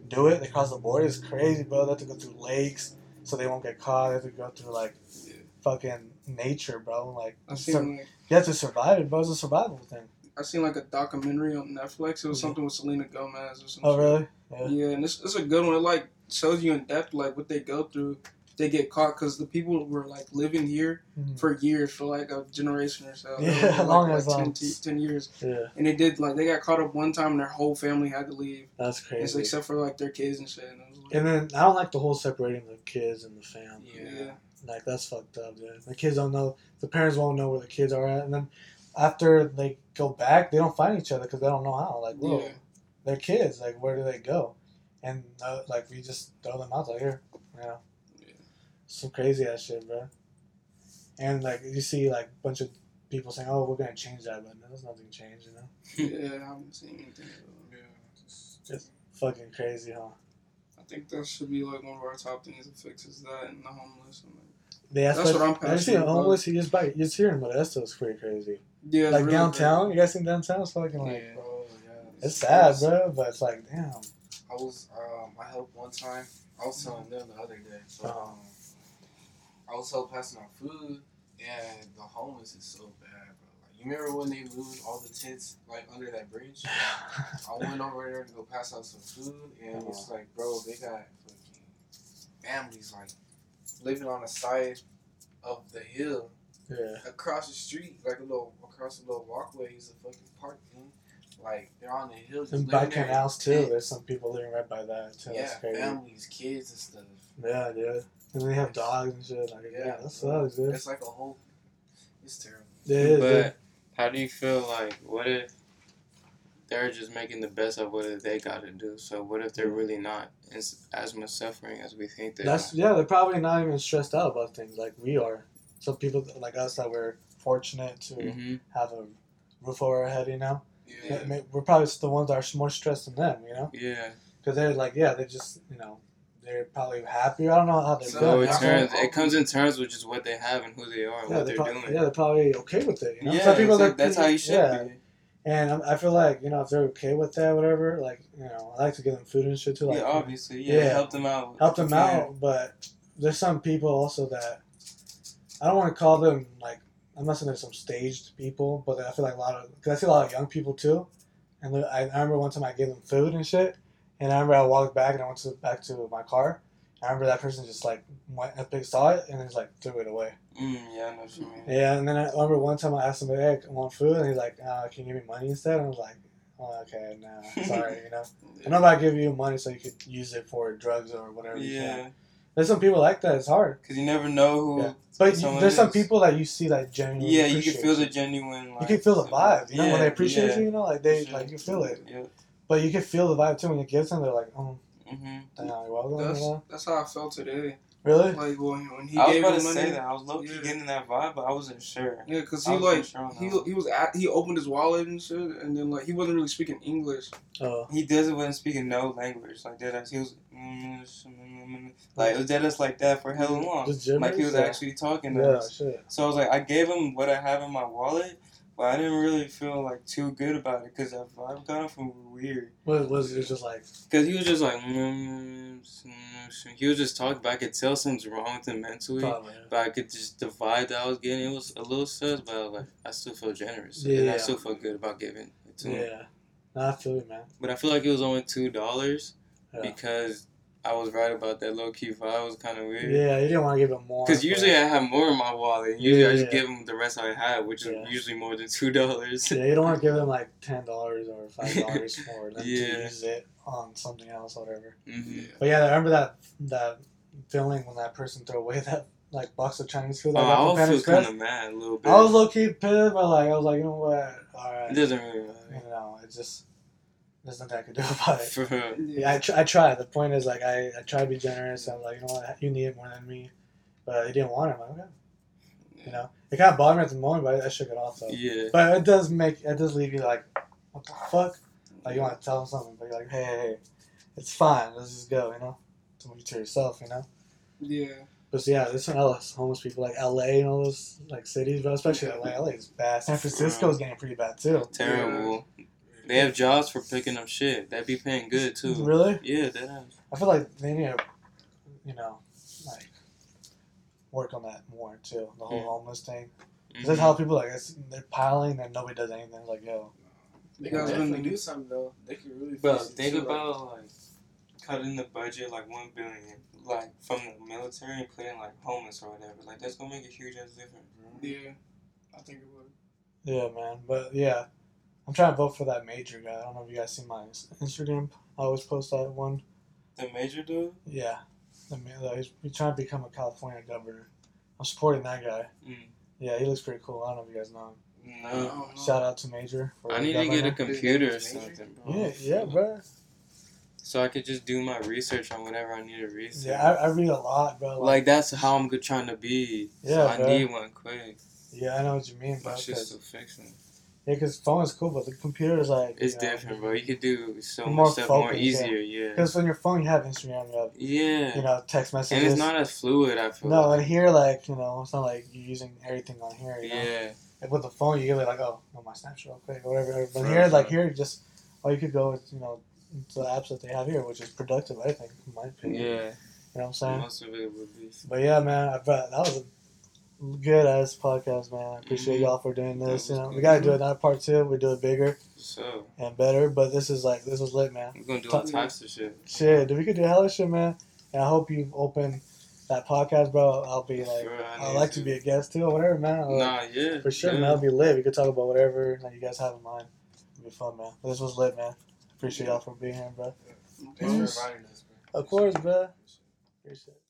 do it they cross the border it's crazy bro they have to go through lakes so they won't get caught they have to go through like Yeah. fucking nature, bro. Like I sur- seen like you have to survive it, bro. It's a survival thing. I seen like a documentary on Netflix. It was Mhm. something with Selena Gomez or something. Oh, really? Yeah. Yeah, and it's, it's a good one. It like shows you in depth like what they go through. They get caught because the people were like living here Mhm. for years, for like a generation or so. Yeah, (laughs) like, long like as, 10, um, t- 10 years. Yeah, And they did like they got caught up one time and their whole family had to leave, that's It's crazy. except for like their kids and shit. And was like, And then I don't like the whole separating the kids and the fam. yeah. Like that's fucked up, dude. The kids don't know. The parents won't know where the kids are at, and then after they go back, they don't find each other because they don't know how. Like, whoa, Yeah. they're kids. Like, where do they go? And uh, like we just throw them out there. Here, you know. Yeah. Some crazy ass shit, bro. And like you see, like a bunch of people saying, "Oh, we're gonna change that," but there's nothing changed, you know. (laughs) yeah, I haven't seen anything. Yeah. Just Fucking crazy, huh? I think that should be like one of our top things to fix is that and the homeless. And, like, Yeah, That's what I'm I see passionate about. homeless. He just by you just hear in Modesto is pretty crazy. yeah, like really downtown, you guys seen downtown? It's fucking like Yeah. Bro, yeah. it's sad, bro. But it's like, damn. I was um I helped one time. I was telling them the other day. So um, I was helping passing out food, and the homeless is so bad, bro. Like you remember when they moved all the tents like under that bridge? (laughs) I went over there to go pass out some food, and it's like, bro, they got fucking families like living on the side of the hill yeah, across the street, like a little across a little walkway is a fucking park thing. Like they're on the hill, just and by living there in canals too. tents. There's some people living right by that too. Yeah, crazy. families, kids, and stuff. Yeah, dude. And they have dogs and shit. Like, yeah, that sucks, dude. It's like a whole. It's terrible. It is, dude. But how do you feel like what if they're just making the best of what they got to do? So what if they're really not as, as much suffering as we think they That's are? yeah. They're probably not even stressed out about things like we are. Some people like us that we're fortunate to hmm have a roof over our head. You know, Yeah. May- we're probably the ones that are more stressed than them. You know, Yeah. because they're like, yeah, they just you know, they're probably happier. I don't know how they're So it turns. It comes in terms with just what they have and who they are and yeah, what they're prob- doing. yeah, they're probably okay with it. You know, Yeah, some people that- that's how you should yeah. be. And I'm- feel like you know if they're okay with that, whatever. Like you know, I like to give them food and shit too. Like yeah, obviously. Yeah, yeah. help them out. help them out. But there's some people also that I don't want to call them like I'm not saying there's some staged people, but I feel like a lot of because I see a lot of young people too. And I, I remember one time I gave them food and shit, and I remember I walked back and I went to back to my car. I remember that person just like went up saw it and then just like threw it away. Mm, yeah, I know what you mean. Yeah, and then I remember one time I asked him, "Hey, I want food," and he's like, uh, "Can you give me money instead?" And I was like, "Oh, okay, nah, sorry, you know." I know if I give you money so you could use it for drugs or whatever. You can. Yeah, There's some people like that. It's hard. because you never know who. Yeah. But you, Someone there's some people that you see that genuinely. Yeah, you can feel the genuine. Like, You can feel the vibe. You know when they appreciate yeah. you. You know, like they Sure. like you feel it. Yeah. But you can feel the vibe too when you give them. They're like, oh, mm-hmm. damn, you're welcome. That's you know? that's how I felt today. Really? Like when when he I was gave about him to money. say that. I was low key Yeah. getting that vibe, but I wasn't sure. Yeah, cause he like sure he he was at, he opened his wallet and shit, and then like he wasn't really speaking English. Oh, He doesn't wasn't speaking no language like that. He was mm, like it was dead like that for hella long. Just Like he was actually talking to yeah, us. shit. So I was like, I gave him what I have in my wallet, but I didn't really feel like too good about it because that vibe got off from weird. What was it? Just like Because he was just like, mm, he was just talking, but I could tell something's wrong with him mentally. probably. But I could just the vibe that I was getting, it was a little sus, but I like, I still feel generous, and Yeah. I still feel good about giving it to him. Yeah. Nah, I feel you, man. But I feel like it was only two dollars Yeah. because I was right about that low key vibe was kind of weird. Yeah, you didn't want to give them more. Because usually I have more in my wallet. and Usually I just Yeah. give them the rest I have, which Yeah. is usually more than two dollars. Yeah, you don't want to give (laughs) them like ten dollars or five dollars for them Yeah. to use it on something else, whatever. hmm But yeah, I remember that that feeling when that person threw away (laughs) that like box of Chinese food. Oh, I got I from would Panda feel Express. kind of mad a little bit. I was low key pissed, but like I was like, you know what? All It doesn't really you know, it's just there's nothing I could do (laughs) about it. Yeah, I, tr- I tried. The point is, like, I, I try to be generous. I'm like, you know what, you need it more than me. But they didn't want it. I'm like, okay. You know, it kind of bothered me at the moment, but I, I shook it off. So. Yeah. But it does make, it does leave you like, what the fuck? Like, you want to tell them something, but you're like, hey, hey, hey, it's fine. Let's just go, you know? To you to yourself, you know? Yeah. But so, yeah, there's some LS homeless people like LA and all those like cities, but especially LA. LA is bad. San Francisco's getting pretty bad too. Terrible. They have jobs for picking up shit. That'd be paying good too. Really? Yeah, that has. I feel like they need to, you know, like work on that more too. The whole Yeah. homeless thing. 'Cause Mhm. That's how people like it's, they're piling and nobody does anything. It's like yo, They You can definitely do something though. They can really. Bro, fix it, think too, like- about like cutting the budget like one billion, like from the military and putting like homeless or whatever. Like that's gonna make a huge ass difference. Yeah. I think it would. yeah, man. But yeah, I'm trying to vote for that major guy. I don't know if you guys see my Instagram. I always post that one. The major dude. Yeah, the ma- he's, he's trying to become a California governor. I'm supporting that guy. Mm. Yeah, he looks pretty cool. I don't know if you guys know him. No. Shout out to Major. For I need to get a computer or His name is something, bro. Yeah, yeah, bro. So I could just do my research on whatever I need to research. Yeah, I, I read a lot, bro. like that's how I'm good trying to be. Yeah, so I bro. need one quick. yeah, I know what you mean, bro. My shit's Cause, still fixing. Yeah, because phone is cool, but the computer is like It's you know, different, bro. You could do so More much stuff more easier. Yeah. Because on your phone, you have Instagram, you have Yeah. you know text messages. and it's not as fluid. I feel. no, like. and here, like you know, it's not like you're using everything on here. You know? Yeah. Like with the phone, you get like, oh, no, my Snapchat real quick, or whatever. But here, like here, you just or you could go with you know to the apps that they have here, which is productive, I think, in my opinion. Yeah. You know what I'm saying? Most of it would be. But yeah, man, I bet that was a good ass podcast, man. I appreciate Mhm. y'all for doing this. You know, we gotta do another part two. We do it bigger So and better. But this is like this was lit, man. we're gonna do all types of shit. Shit, dude, we could do hella shit, man. And I hope you open that podcast, bro. I'll be like, Sure, I I'd like to be a guest too, or whatever, man. Or- Nah, yeah. for sure, yeah. man. It'll be lit. We could talk about whatever that you guys have in mind. It'll be fun, man. This was lit, man. Appreciate y'all for being here, bro. Thanks for inviting us, bro. Of course, bro. Appreciate it.